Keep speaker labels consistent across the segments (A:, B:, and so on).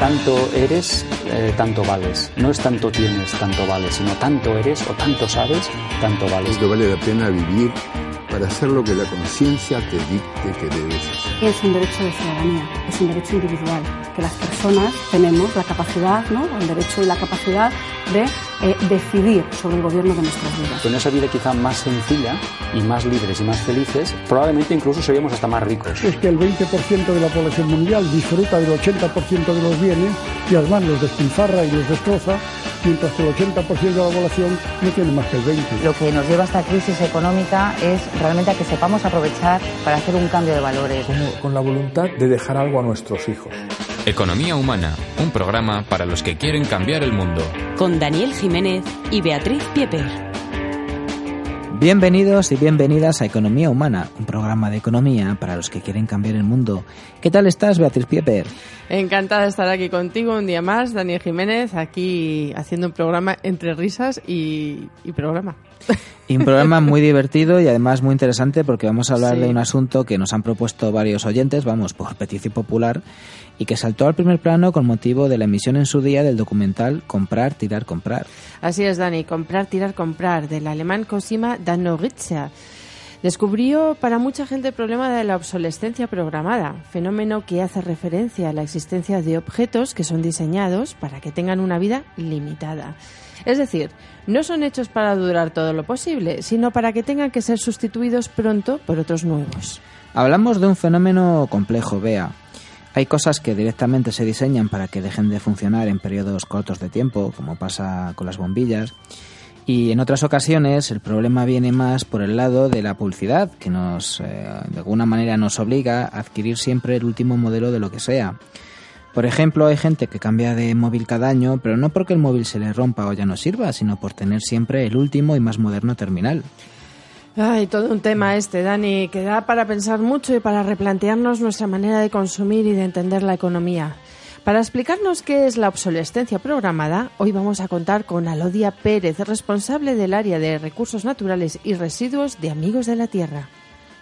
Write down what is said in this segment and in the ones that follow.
A: Tanto eres, eh, tanto vales. No es tanto tienes, tanto vales, sino tanto eres o tanto sabes, tanto vales.
B: que vale la pena vivir para hacer lo que la conciencia te dicte que debes hacer.
C: Es un derecho de ciudadanía, es un derecho individual, que las personas tenemos la capacidad, ¿no? el derecho y la capacidad de eh, decidir sobre el gobierno de nuestras vidas.
A: Con esa vida quizá más sencilla y más libres y más felices, probablemente incluso seríamos hasta más ricos.
D: Es que el 20% de la población mundial disfruta del 80% de los bienes y además los despilfarra y los destroza mientras que el 80% de la población no tiene más que el 20%.
E: Lo que nos lleva a esta crisis económica es realmente a que sepamos aprovechar para hacer un cambio de valores.
F: con la voluntad de dejar algo a nuestros hijos.
G: Economía Humana, un programa para los que quieren cambiar el mundo.
H: Con Daniel Jiménez y Beatriz Pieper.
I: Bienvenidos y bienvenidas a Economía Humana, un programa de economía para los que quieren cambiar el mundo. ¿Qué tal estás, Beatriz Pieper?
J: Encantada de estar aquí contigo un día más, Daniel Jiménez, aquí haciendo un programa entre risas y, programa.
I: Y un programa muy divertido y además muy interesante porque vamos a hablar de un asunto que nos han propuesto varios oyentes, vamos, por petición popular, y que saltó al primer plano con motivo de la emisión en su día del documental Comprar, Tirar, Comprar.
J: Así es, Dani, Comprar, Tirar, Comprar, del alemán Cosima Danoritza. Descubrió para mucha gente el problema de la obsolescencia programada, fenómeno que hace referencia a la existencia de objetos que son diseñados para que tengan una vida limitada. Es decir, no son hechos para durar todo lo posible, sino para que tengan que ser sustituidos pronto por otros nuevos.
I: Hablamos de un fenómeno complejo, Bea. Hay cosas que directamente se diseñan para que dejen de funcionar en periodos cortos de tiempo, como pasa con las bombillas. Y en otras ocasiones el problema viene más por el lado de la publicidad, que nos, eh, de alguna manera nos obliga a adquirir siempre el último modelo de lo que sea. Por ejemplo, hay gente que cambia de móvil cada año, pero no porque el móvil se le rompa o ya no sirva, sino por tener siempre el último y más moderno terminal.
J: Ay, todo un tema este, Dani, que da para pensar mucho y para replantearnos nuestra manera de consumir y de entender la economía. Para explicarnos qué es la obsolescencia programada, hoy vamos a contar con Alodia Pérez, responsable del área de recursos naturales y residuos de Amigos de la Tierra.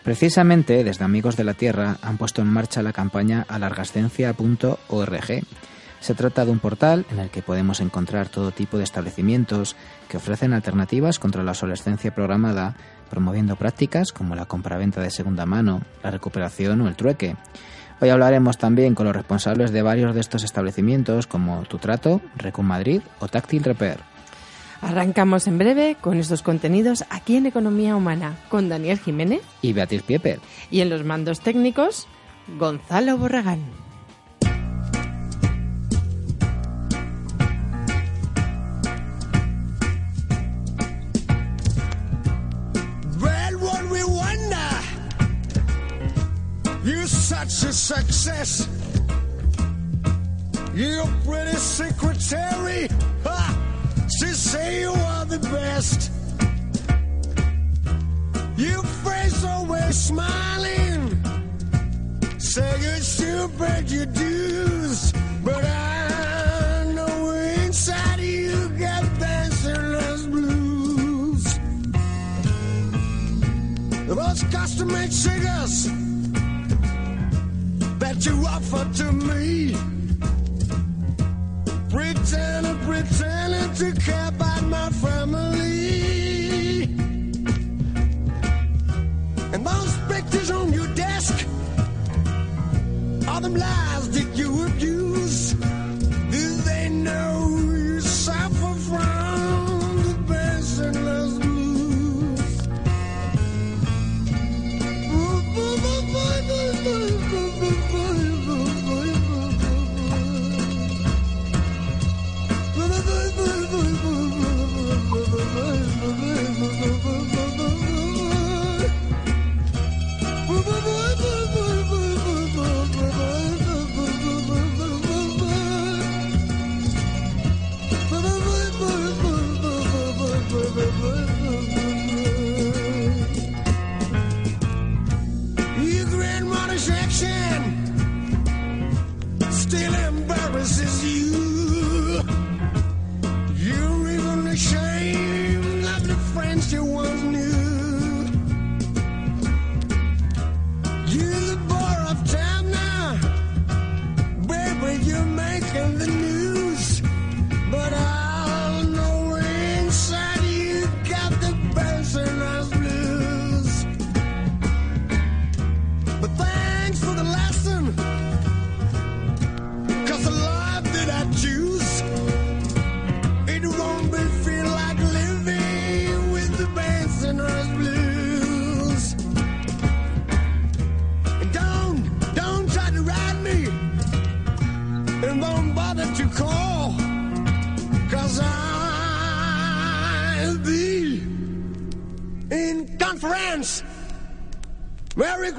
I: Precisamente desde Amigos de la Tierra han puesto en marcha la campaña alargascencia.org. Se trata de un portal en el que podemos encontrar todo tipo de establecimientos que ofrecen alternativas contra la obsolescencia programada promoviendo prácticas como la compraventa de segunda mano, la recuperación o el trueque. Hoy hablaremos también con los responsables de varios de estos establecimientos como Tu Trato, Recon Madrid o Táctil Repair.
J: Arrancamos en breve con estos contenidos aquí en Economía Humana con Daniel Jiménez
I: y Beatriz Pieper.
J: Y en los mandos técnicos, Gonzalo Borragán. Such a success. Your pretty secretary, ha, she say you are the best. Your face always smiling, say you should pay your dues, but I know inside you got dancerless blues. Those custom-made cigars that you offer to me. Pretending, pretending to care about my family. And those pictures on your desk are them lies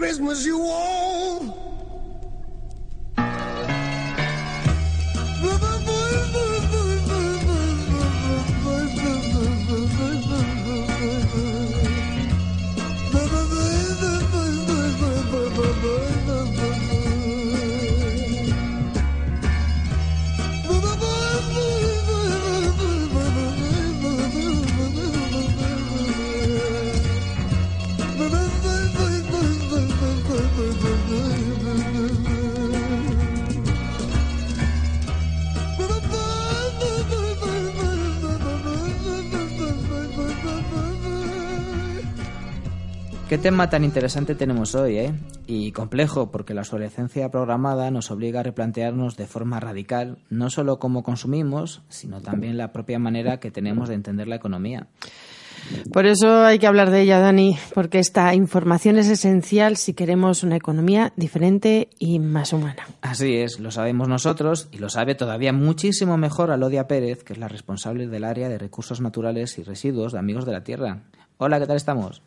K: Christmas, you all.
I: Tema tan interesante tenemos hoy, ¿eh? Y complejo, porque la obsolescencia programada nos obliga a replantearnos de forma radical no solo cómo consumimos, sino también la propia manera que tenemos de entender la economía.
J: Por eso hay que hablar de ella, Dani, porque esta información es esencial si queremos una economía diferente y más humana.
I: Así es, lo sabemos nosotros y lo sabe todavía muchísimo mejor Alodia Pérez, que es la responsable del área de recursos naturales y residuos de Amigos de la Tierra. Hola, ¿qué tal estamos?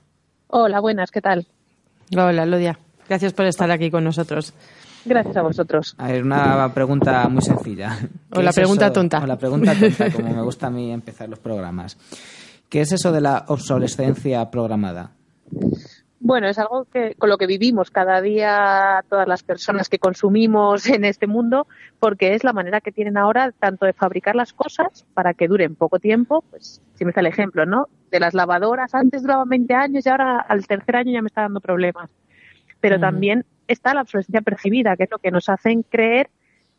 L: Hola, buenas, ¿qué tal?
J: Hola, Lodia. Gracias por estar aquí con nosotros.
L: Gracias a vosotros.
I: A ver, una pregunta muy sencilla.
J: O la pregunta tonta.
I: O la pregunta tonta, como me gusta a mí empezar los programas. ¿Qué es eso de la obsolescencia programada?
L: Bueno, es algo que con lo que vivimos cada día todas las personas que consumimos en este mundo, porque es la manera que tienen ahora tanto de fabricar las cosas para que duren poco tiempo, pues si me está el ejemplo, ¿no? De las lavadoras, antes duraban 20 años y ahora al tercer año ya me está dando problemas. Pero también está la obsolescencia percibida, que es lo que nos hacen creer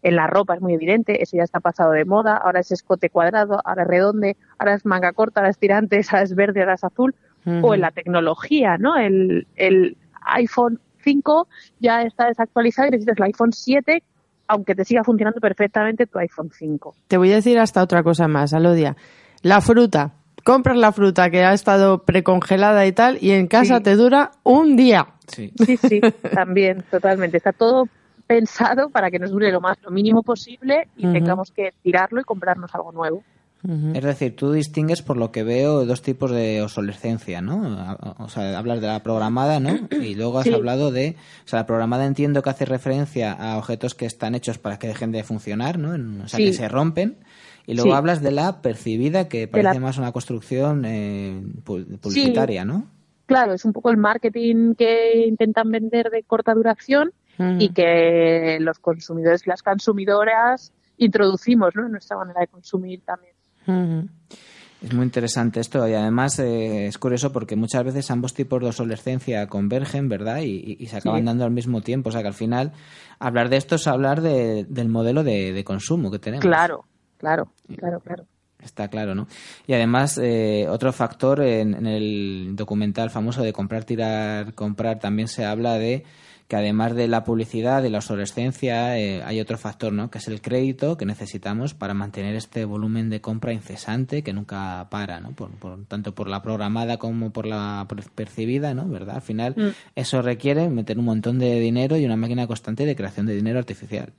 L: en la ropa, es muy evidente, eso ya está pasado de moda, ahora es escote cuadrado, ahora es redonde, ahora es manga corta, ahora es tirantes, ahora es verde, ahora es azul o en la tecnología, ¿no? El, el iPhone 5 ya está desactualizado y necesitas el iPhone 7, aunque te siga funcionando perfectamente tu iPhone 5.
J: Te voy a decir hasta otra cosa más, Alodia. La fruta. Compras la fruta que ha estado precongelada y tal, y en casa
L: Sí.
J: te dura un día.
I: Sí.
L: Sí, sí, también, totalmente. Está todo pensado para que nos dure lo más, lo mínimo posible y tengamos que tirarlo y comprarnos algo nuevo.
I: Es decir, tú distingues por lo que veo dos tipos de obsolescencia, ¿no? O sea, hablas de la programada, ¿no? Y luego has
L: Sí.
I: hablado de, o sea, la programada entiendo que hace referencia a objetos que están hechos para que dejen de funcionar, ¿no? O sea,
L: Sí.
I: que se rompen. Y luego
L: Sí.
I: hablas de la percibida, que parece
L: la-
I: más una construcción eh, pu- publicitaria, ¿no?
L: Claro, es un poco el marketing que intentan vender de corta duración y que los consumidores y las consumidoras introducimos ¿no? en nuestra manera de consumir también.
I: Es muy interesante esto y además eh, es curioso porque muchas veces ambos tipos de obsolescencia convergen, ¿verdad? Y, y- y se acaban
L: Sí.
I: dando al mismo tiempo. O sea que al final hablar de esto es hablar de- del modelo de, de consumo que tenemos.
L: Claro, claro, claro, claro.
I: Está claro, ¿no? Y además, eh, otro factor en, en el documental famoso de comprar, tirar, comprar, también se habla de que además de la publicidad y la obsolescencia, eh, hay otro factor, ¿no? Que es el crédito que necesitamos para mantener este volumen de compra incesante que nunca para, ¿no? Por, por- tanto por la programada como por la per- percibida, ¿no? ¿Verdad? Al final,
L: Mm.
I: eso requiere meter un montón de dinero y una máquina constante de creación de dinero artificial.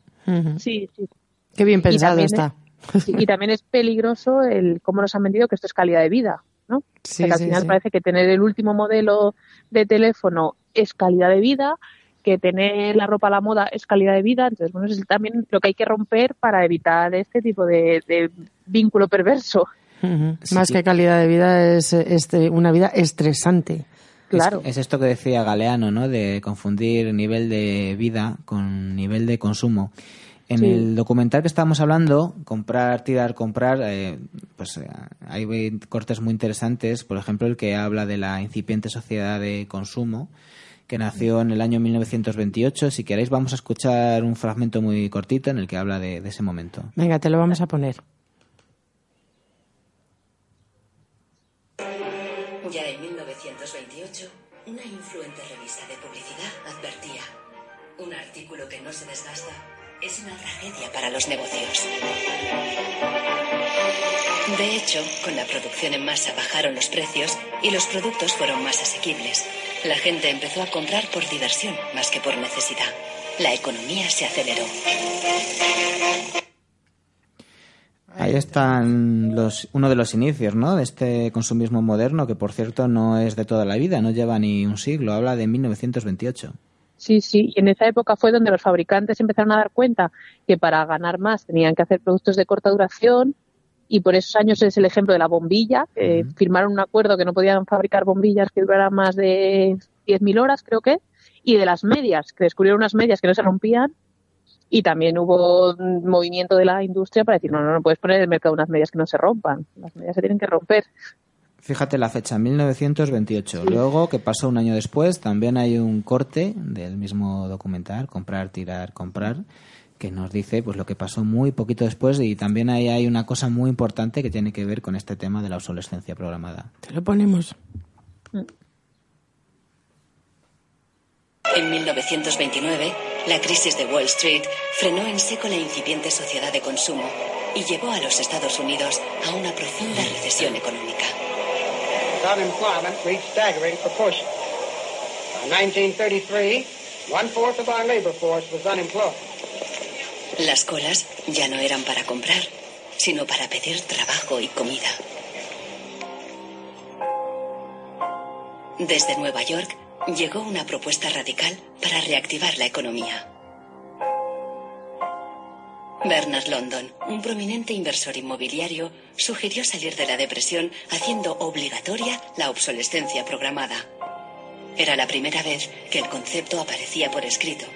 L: Sí, sí.
J: Qué bien pensado está.
L: es- y también es peligroso el cómo nos han vendido que esto es calidad de vida, ¿no?
J: Sí,
L: O sea, que al
J: sí,
L: final
J: sí.
L: parece que tener el último modelo de teléfono es calidad de vida, que tener la ropa a la moda es calidad de vida. Entonces, bueno, es también lo que hay que romper para evitar este tipo de, de vínculo perverso.
J: Más que calidad de vida es este, una vida estresante.
L: Claro.
I: Es, es esto que decía Galeano, ¿no? De confundir nivel de vida con nivel de consumo. En
L: Sí.
I: el documental que estábamos hablando, comprar, tirar, comprar, eh, pues eh, hay cortes muy interesantes. Por ejemplo, el que habla de la incipiente sociedad de consumo, que nació en el año 1928. Si queréis, vamos a escuchar un fragmento muy cortito en el que habla de, de ese momento.
J: Venga, te lo vamos a poner.
M: Ya en 1928, una influente revista de publicidad advertía, un artículo que no se desgasta es una tragedia para los negocios. De hecho, con la producción en masa bajaron los precios y los productos fueron más asequibles. La gente empezó a comprar por diversión más que por necesidad. La economía se aceleró.
I: Ahí están los, uno de los inicios, ¿no? De este consumismo moderno, que por cierto no es de toda la vida, no lleva ni un siglo, habla de 1928.
L: Sí, sí, y en esa época fue donde los fabricantes empezaron a dar cuenta que para ganar más tenían que hacer productos de corta duración y por esos años es el ejemplo de la bombilla, que firmaron un acuerdo que no podían fabricar bombillas que duraran más de 10.000 horas, creo que, y de las medias, que descubrieron unas medias que no se rompían y también hubo un movimiento de la industria para decir, no, no, no puedes poner en el mercado unas medias que no se rompan, las medias se tienen que romper.
I: Fíjate la fecha, 1928. Luego, que pasó un año después, también hay un corte del mismo documental, Comprar, Tirar, Comprar, que nos dice pues lo que pasó muy poquito después y también ahí hay una cosa muy importante que tiene que ver con este tema de la obsolescencia programada.
J: Te lo ponemos.
M: En 1929, la crisis de Wall Street frenó en seco la incipiente sociedad de consumo y llevó a los Estados Unidos a una profunda recesión económica.
N: Unemployment reached staggering proportions. By 1933, one fourth of our labor force was unemployed.
M: Las colas ya no eran para comprar, sino para pedir trabajo y comida. Desde Nueva York llegó una propuesta radical para reactivar la economía. Bernard London, un prominente inversor inmobiliario, sugirió salir de la depresión haciendo obligatoria la obsolescencia programada. Era la primera vez que el concepto aparecía por escrito.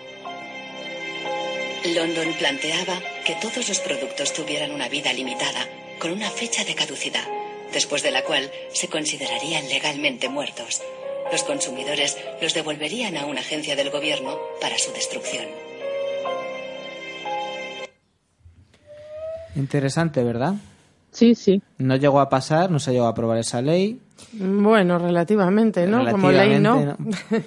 M: London planteaba que todos los productos tuvieran una vida limitada, con una fecha de caducidad, después de la cual se considerarían legalmente muertos. Los consumidores los devolverían a una agencia del gobierno para su destrucción.
I: Interesante, ¿verdad?
L: Sí, sí.
I: No llegó a pasar, no se llegó a aprobar esa ley.
J: Bueno, relativamente, ¿no? Como ley no.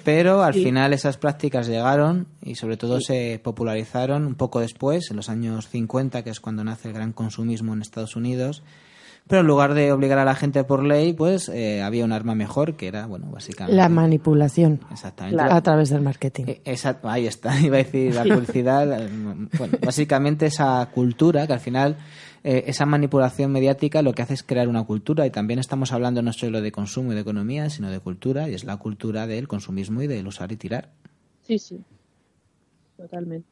I: Pero al final esas prácticas llegaron y sobre todo se popularizaron un poco después, en los años 50, que es cuando nace el gran consumismo en Estados Unidos. Pero en lugar de obligar a la gente por ley, pues eh, había un arma mejor que era, bueno, básicamente.
J: La manipulación.
I: Exactamente.
J: A través del marketing.
I: Exacto, ahí está, iba a decir la publicidad. Bueno, básicamente esa cultura que al final, eh, esa manipulación mediática lo que hace es crear una cultura y también estamos hablando no solo de consumo y de economía, sino de cultura y es la cultura del consumismo y del usar y tirar.
L: Sí, sí. Totalmente.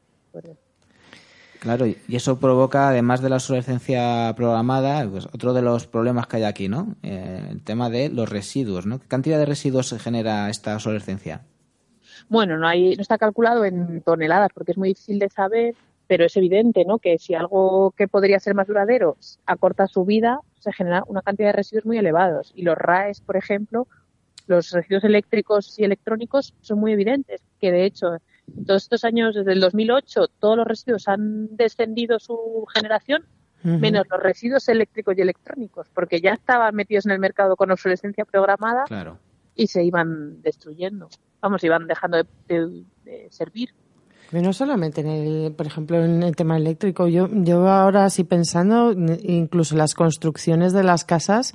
I: Claro, y y eso provoca, además de la obsolescencia programada, pues otro de los problemas que hay aquí, ¿no? Eh, el tema de los residuos, ¿no? ¿Qué cantidad de residuos se genera esta obsolescencia?
L: Bueno, no hay, no está calculado en toneladas porque es muy difícil de saber, pero es evidente, ¿no? Que si algo que podría ser más duradero acorta su vida, se genera una cantidad de residuos muy elevados. Y los RAES, por ejemplo, los residuos eléctricos y electrónicos son muy evidentes, que de hecho en todos estos años, desde el 2008, todos los residuos han descendido su generación, menos los residuos eléctricos y electrónicos, porque ya estaban metidos en el mercado con obsolescencia programada
I: Claro.
L: y se iban destruyendo. Vamos, iban dejando de, de- de servir.
J: Pero no solamente en el, por ejemplo, en el tema eléctrico. Yo, yo ahora sí pensando, incluso las construcciones de las casas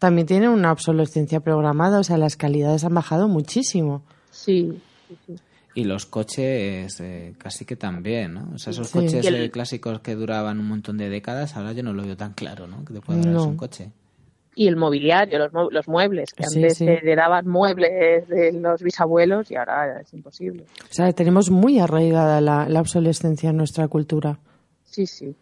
J: también tienen una obsolescencia programada. O sea, las calidades han bajado muchísimo.
L: Sí, sí, sí.
I: Y los coches eh, casi que también, ¿no? O sea, esos
J: Sí.
I: coches
L: el-
I: eh, clásicos que duraban un montón de décadas, ahora yo no lo veo tan claro, ¿no? Que te pueda durar
L: No.
I: un coche.
L: Y el mobiliario, los, los muebles, que
J: Sí,
L: antes
J: sí.
L: heredaban muebles de los bisabuelos y ahora es imposible.
J: O sea, tenemos muy arraigada la, la obsolescencia en nuestra cultura.
L: Sí, sí.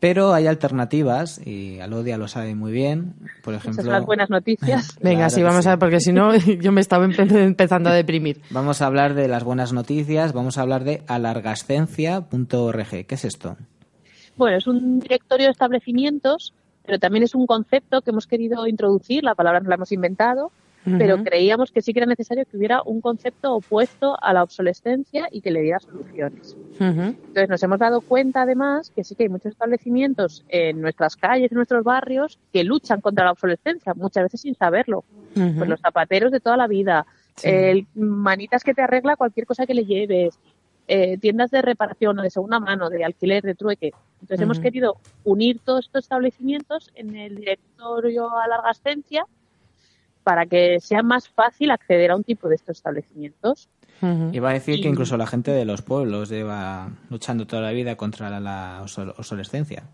I: Pero hay alternativas, y Alodia lo sabe muy bien. Por ejemplo.
L: Esas son las buenas noticias.
J: Venga,
I: Claro
J: sí, vamos
I: sí.
J: a ver, porque si no, yo me estaba empe- empezando a deprimir.
I: Vamos a hablar de las buenas noticias, vamos a hablar de alargascencia.org. ¿Qué es esto?
L: Bueno, es un directorio de establecimientos, pero también es un concepto que hemos querido introducir, la palabra no la hemos inventado, pero creíamos que sí que era necesario que hubiera un concepto opuesto a la obsolescencia y que le diera soluciones. Entonces nos hemos dado cuenta además que sí que hay muchos establecimientos en nuestras calles, en nuestros barrios, que luchan contra la obsolescencia, muchas veces sin saberlo. Pues los zapateros de toda la vida,
J: Sí.
L: el manitas que te arregla cualquier cosa que le lleves, eh, tiendas de reparación o de segunda mano, de alquiler, de trueque. Entonces hemos querido unir todos estos establecimientos en el directorio a larga ascencia para que sea más fácil acceder a un tipo de estos establecimientos.
I: Iba a decir que incluso la gente de los pueblos lleva luchando toda la vida contra la, la obsol- obsolescencia.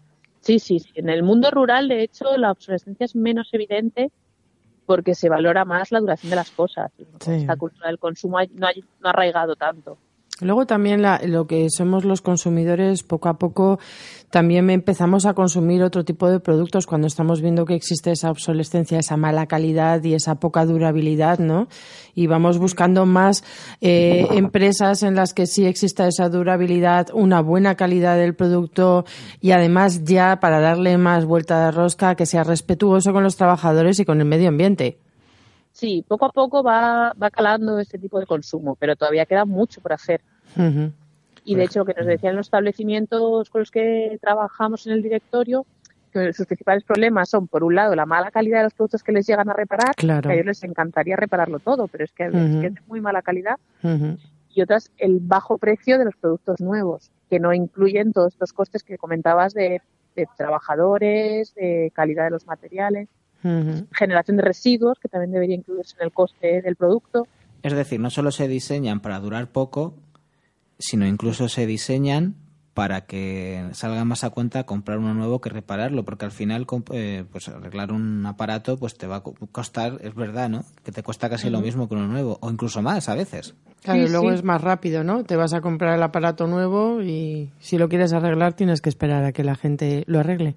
L: Sí, sí, sí. En el mundo rural, de hecho, la obsolescencia es menos evidente porque se valora más la duración de las cosas.
J: Sí.
L: Esta cultura del consumo ha- no ha, no ha arraigado tanto.
J: Luego también la- lo que somos los consumidores, poco a poco también empezamos a consumir otro tipo de productos cuando estamos viendo que existe esa obsolescencia, esa mala calidad y esa poca durabilidad, ¿no? Y vamos buscando más eh, empresas en las que sí exista esa durabilidad, una buena calidad del producto y además ya para darle más vuelta de rosca que sea respetuoso con los trabajadores y con el medio ambiente.
L: Sí, poco a poco va, va calando este tipo de consumo, pero todavía queda mucho por hacer. Y de hecho, lo que nos decían los establecimientos con los que trabajamos en el directorio, que sus principales problemas son, por un lado, la mala calidad de los productos que les llegan a reparar,
J: Claro.
L: que a ellos les encantaría repararlo todo, pero es que, es
J: Ujú.
L: que es de muy mala calidad. Y otras, el bajo precio de los productos nuevos, que no incluyen todos estos costes que comentabas de, de trabajadores, de calidad de los materiales, Generación de residuos, que también debería incluirse en el coste del producto.
I: Es decir, no solo se diseñan para durar poco, sino incluso se diseñan para que salga más a cuenta comprar uno nuevo que repararlo, porque al final eh, pues arreglar un aparato pues te va a co- costar, es verdad, ¿no? Que te cuesta casi lo mismo que uno nuevo, o incluso más a veces.
J: Claro,
L: Sí,
J: y luego
L: sí.
J: es más rápido, ¿no? Te vas a comprar el aparato nuevo y si lo quieres arreglar tienes que esperar a que la gente lo arregle.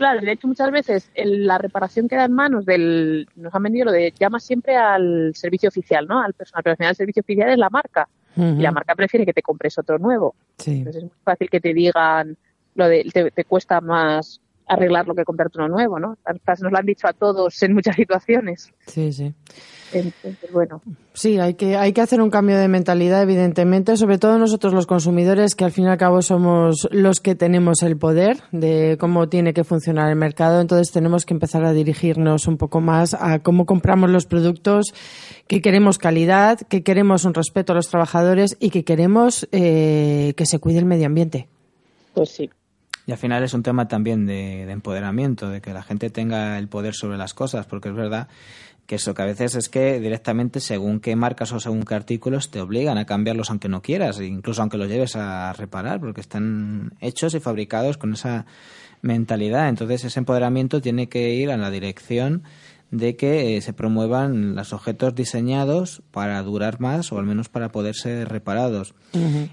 L: Claro, de hecho muchas veces el- la reparación queda en manos del, nos han vendido lo de llama siempre al servicio oficial, ¿no? Al personal, pero al final el servicio oficial es la marca y la marca prefiere que te compres otro nuevo.
J: Sí.
L: Entonces es muy fácil que te digan lo de te, te cuesta más arreglarlo que comprarte uno nuevo, ¿no? Estas nos lo han dicho a todos en muchas situaciones.
J: Sí, sí.
L: Entonces, bueno,
J: Sí, hay que, hay que hacer un cambio de mentalidad, evidentemente, sobre todo nosotros los consumidores, que al fin y al cabo somos los que tenemos el poder de cómo tiene que funcionar el mercado. Entonces tenemos que empezar a dirigirnos un poco más a cómo compramos los productos, que queremos calidad, que queremos un respeto a los trabajadores y que queremos eh, que se cuide el medio ambiente.
L: pues sí.
I: Y al final es un tema también de, de empoderamiento, de que la gente tenga el poder sobre las cosas, porque es verdad que eso, que a veces es que directamente según qué marcas o según qué artículos te obligan a cambiarlos aunque no quieras, e incluso aunque los lleves a reparar, porque están hechos y fabricados con esa mentalidad. Entonces ese empoderamiento tiene que ir a la dirección de que eh, se promuevan los objetos diseñados para durar más o al menos para poder ser reparados.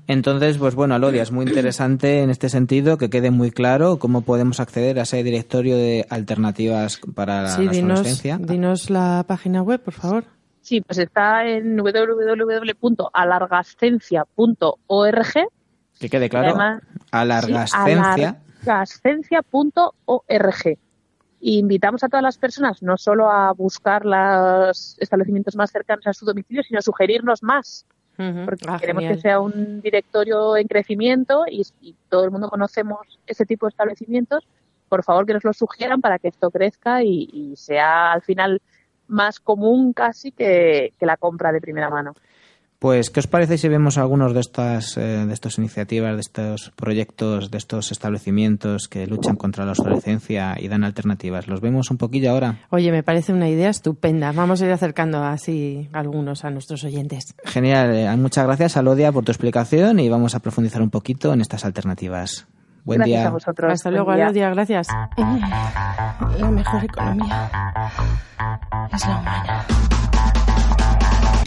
I: Entonces, pues bueno, Alodia, es muy interesante en este sentido que quede muy claro cómo podemos acceder a ese directorio de alternativas para la,
J: Sí,
I: la
J: dinos, dinos la página web, por favor.
L: Sí, pues está en www.alargascencia.org
I: Que quede claro,
L: Además,
I: alargascencia.
L: Sí, alargascencia.org. Y invitamos a todas las personas no solo a buscar los establecimientos más cercanos a su domicilio, sino a sugerirnos más. Porque
J: Ah,
L: queremos
J: genial.
L: que sea un directorio en crecimiento y, y todo el mundo conocemos ese tipo de establecimientos. Por favor, que nos lo sugieran para que esto crezca y, y sea al final más común casi que, que la compra de primera mano.
I: Pues, ¿qué os parece si vemos algunos de estas, eh, de estas iniciativas, de estos proyectos, de estos establecimientos que luchan contra la obsolescencia y dan alternativas? ¿Los vemos un poquillo ahora?
J: Oye, me parece una idea estupenda. Vamos a ir acercando así algunos a nuestros oyentes.
I: Genial, eh, muchas gracias Alodia por tu explicación y vamos a profundizar un poquito en estas alternativas. Buen
L: Gracias
I: día.
L: a vosotros.
J: Hasta
L: Buen
J: luego,
L: día.
J: Alodia, gracias.
O: La mejor economía es la humana.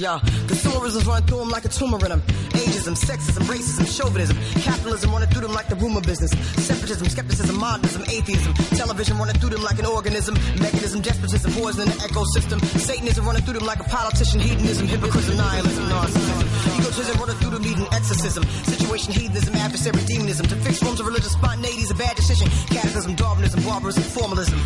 O: Yeah, consumerism's running through them like a tumor in them. Ageism, sexism, racism, chauvinism, capitalism running through them like the rumor business. Separatism, skepticism, modernism, atheism, television running through them like an organism. Mechanism, despotism, poison in the ecosystem. Satanism running through them like a politician. Hedonism, hypocrisy, nihilism, narcissism. Egotism running through them needing exorcism. Situation, hedonism, adversary, demonism. To fix forms of religious spontaneity is a bad decision. Catechism, Darwinism, barbarism, formalism.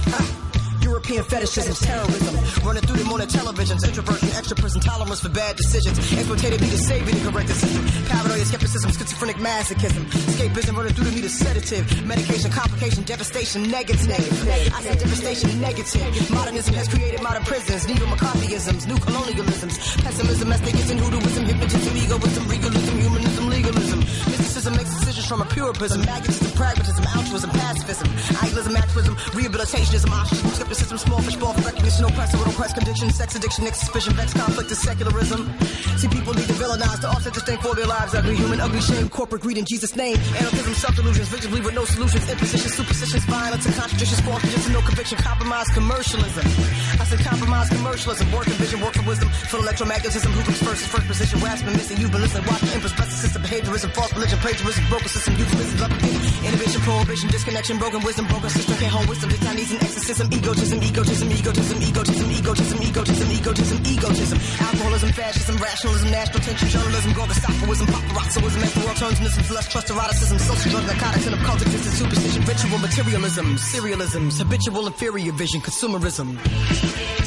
O: European fetishism, terrorism, running through the televisions, introversion, extra person tolerance for bad decisions, exploitative need to save the correct the system, paranoia, skepticism, schizophrenic masochism, escapism, running through the need a sedative, medication, complication, devastation, negative. I said devastation, negative. Modernism has created modern prisons, neo McCarthyisms, new colonialisms, pessimism, ethnicism, hoodooism, hypnotism, egoism, regalism, humanism, legalism. Mysticism makes decisions from a pure prism, magnetism, pragmatism, altruism, pacifism, idealism, activism, rehabilitationism, ah, ostracism, skepticism, small fish, ball for recognition, oppressive, with oppressed condition, sex addiction, next suspicion, vex, conflict, and secularism. See, people need to villainize to offset thing for their lives. Ugly human, ugly shame, corporate greed in Jesus' name. Anarchism, self delusions, victims believe with no solutions, impositions, superstitions, violence, and contradictions, false predictions, no conviction, compromise, commercialism. I said compromise, commercialism, work and vision, work for wisdom, full electromagnetism, who comes first first position, rasping, missing, you've been listening, watching, empress, system, behaviorism, false religion, plagiarism, broken system, euphemism, leprosy, innovation, prohibition, disconnection, broken wisdom, broken system, can't hold wisdom, Chinese and exorcism, egotism, egotism, egotism, egotism, egotism, egotism, egotism, egotism, alcoholism, fascism, rationalism, national tension, journalism, gorgosapoism, paparazzoism, into lust, trust, eroticism, social drugs, narcotics, and occult existence, superstition, ritual, materialism, serialism, habitual inferior vision, consumerism.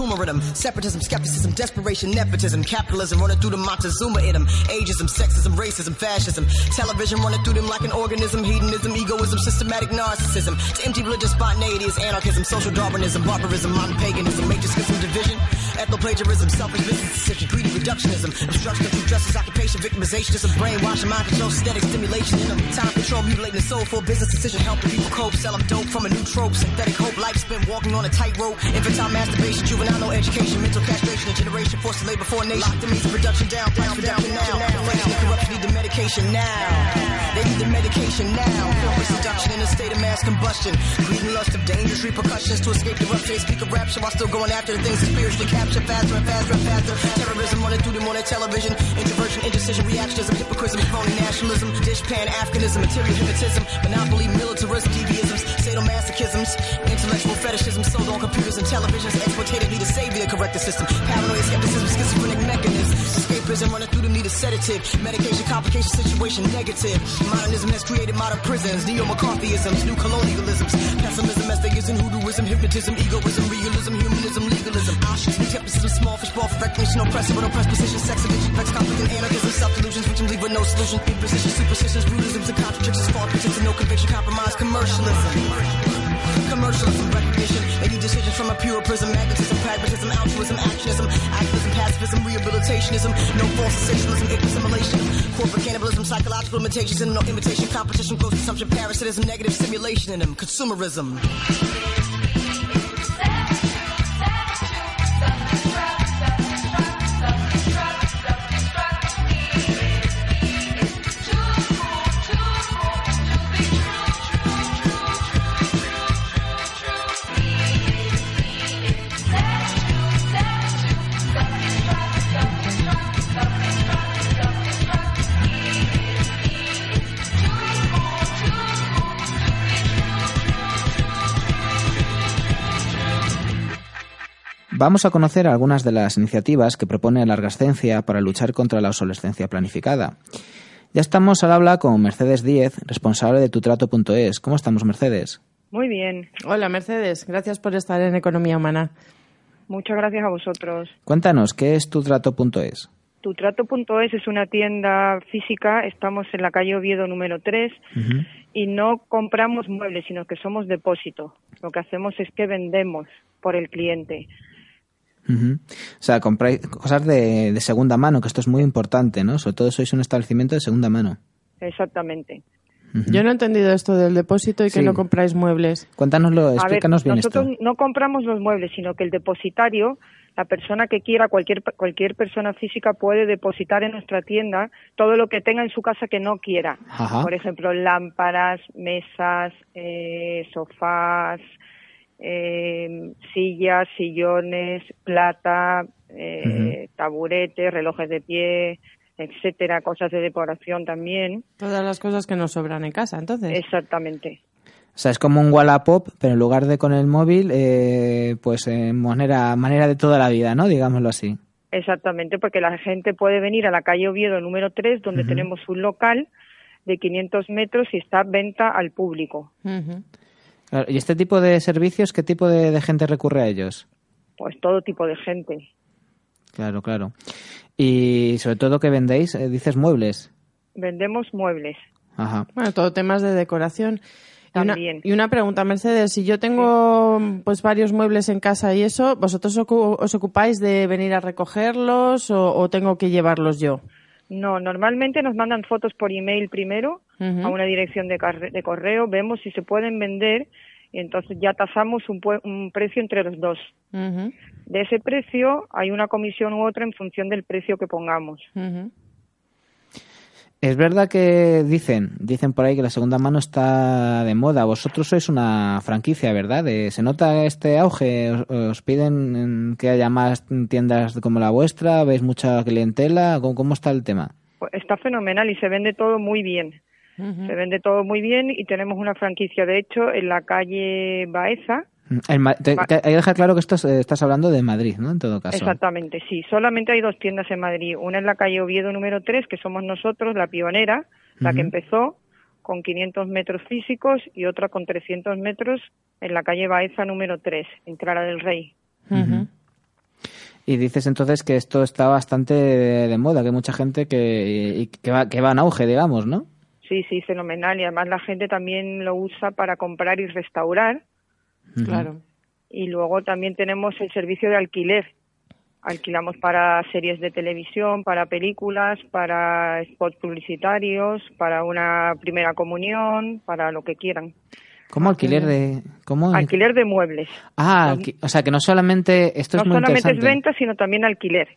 O: A in. Separatism, skepticism, desperation, nepotism, capitalism running through them, Montezuma in them. Ageism, sexism, racism, fascism. Television running through them like an organism. Hedonism, egoism, systematic narcissism. To empty religious spontaneity is anarchism, social Darwinism, barbarism, modern paganism, major schism, division. Ethnoplagiarism, selfish business decision, greedy reductionism, obstruction of justice, occupation, victimizationism, brainwashing, mind control, static stimulation in them. Time control, mutilating the soul for business decision, helping people cope, sell them dope from a new trope, synthetic hope, life spent walking on a tightrope, infantile masturbation, juvenile without no education, mental castration forced to labor for a nation. Locked in means production down, down, down, now. Inflation and corruption need the medication now. They need the medication now. Corporate seduction in a state of mass combustion. Greed and lust of dangerous repercussions to escape the rupture. They speak of rapture while still going after the things that spiritually capture faster and faster and faster. Terrorism running through them on their television. Introversion, indecision, reactionism, hypocrisy, phony nationalism, dish pan, Africanism, material hypnotism, monopoly, militarism, deviisms, sadomasochisms, intellectual fetishism, sold on computers and televisions, exploitatively to save the correct system. Paranoia, skepticism, schizophrenic mechanism. Escapism running through them need a sedative. Medication, complication, situation negative. Modernism has created modern prisons. Neo McCarthyisms, new colonialisms. Pessimism, atheism, hoodooism, hypnotism, egoism, realism, humanism, legalism. Auschwitz, skepticism, small fish, ball for recognition, oppressive, but oppressed position, sex addiction, vex, conflict, and anarchism, self delusions, which leave with no solution. Imposition, superstitions, brutisms, and contradictions, false pretense, and no conviction, compromise, commercialism. Commercialism, recognition, decisions from a pure prism, magnetism, pragmatism, altruism, actionism, activism, pacifism, rehabilitationism, no false sensationalism, assimilation, corporate cannibalism, psychological limitations, and no imitation, competition, gross consumption, parasitism, negative simulation in them, consumerism.
I: Vamos a conocer algunas de las iniciativas que propone Largascencia para luchar contra la obsolescencia planificada. Ya estamos al habla con Mercedes Díez, responsable de tutrato.es. ¿Cómo estamos, Mercedes?
P: Muy bien.
J: Hola, Mercedes. Gracias por estar en Economía Humana.
P: Muchas gracias a vosotros.
I: Cuéntanos, ¿qué es tutrato.es?
P: Tutrato.es es una tienda física, estamos en la calle Oviedo número 3 y no compramos muebles, sino que somos depósito. Lo que hacemos es que vendemos por el cliente.
I: O sea, compráis cosas de, de segunda mano, que esto es muy importante, ¿no? Sobre todo sois un establecimiento de segunda mano.
P: Exactamente.
J: Yo no he entendido esto del depósito y que no compráis muebles.
I: Cuéntanoslo,
P: A ver,
I: explícanos bien
P: nosotros
I: esto.
P: no compramos los muebles, sino que el depositario, la persona que quiera, cualquier cualquier persona física puede depositar en nuestra tienda todo lo que tenga en su casa que no quiera.
I: Ajá.
P: Por ejemplo, lámparas, mesas, eh, sofás, eh, sillas, sillones, plata, eh, taburetes, relojes de pie, etcétera, cosas de decoración también.
J: Todas las cosas que nos sobran en casa, entonces.
P: Exactamente.
I: O sea, es como un Wallapop, pero en lugar de con el móvil, eh, pues en manera, manera de toda la vida, ¿no? Digámoslo así.
P: Exactamente, porque la gente puede venir a la calle Oviedo número 3, donde tenemos un local de 500 metros y está a venta al público.
I: ¿Y este tipo de servicios, qué tipo de, de gente recurre a ellos?
P: Pues todo tipo de gente.
I: Claro, claro. Y sobre todo que vendéis, eh, dices muebles.
P: Vendemos muebles.
I: Ajá.
J: Bueno, todo temas de decoración. Y una,
P: También.
J: y una pregunta, Mercedes, si yo tengo pues varios muebles en casa y eso, ¿vosotros os ocupáis de venir a recogerlos o, o tengo que llevarlos yo?
P: No, normalmente nos mandan fotos por email primero A una dirección de, correo, vemos si se pueden vender y entonces ya tasamos un, pue- un precio entre los dos. De ese precio hay una comisión u otra en función del precio que pongamos.
I: Es verdad que dicen, dicen por ahí que la segunda mano está de moda. Vosotros sois una franquicia, ¿verdad? Eh, ¿Se nota este auge? ¿Os, os piden que haya más tiendas como la vuestra? ¿Veis mucha clientela? ¿Cómo, cómo está el tema?
P: Pues está fenomenal y se vende todo muy bien. Se vende todo muy bien y tenemos una franquicia, de hecho, en la calle Baeza.
I: Mm, en Ma- te- te- hay que dejar claro que esto es- eh, estás hablando de Madrid, ¿no? En todo caso.
P: Exactamente, sí. Solamente hay dos tiendas en Madrid. Una en la calle Oviedo número 3, que somos nosotros, la pionera, la que empezó con 500 metros físicos, y otra con 300 metros en la calle Baeza número 3, en Clara del Rey.
I: Y dices entonces que esto está bastante de, de moda, que hay mucha gente que, y que, va, que va en auge, digamos, ¿no?
P: Sí, sí, fenomenal. Y además la gente también lo usa para comprar y restaurar.
J: Claro.
P: Y luego también tenemos el servicio de alquiler. Alquilamos para series de televisión, para películas, para spots publicitarios, para una primera comunión, para lo que quieran.
I: ¿Cómo alquiler de...? ¿Cómo?
P: Alquiler de muebles.
I: Ah, alqui- o sea, que no solamente... Esto
P: no
I: es muy
P: solamente es venta, sino también alquiler.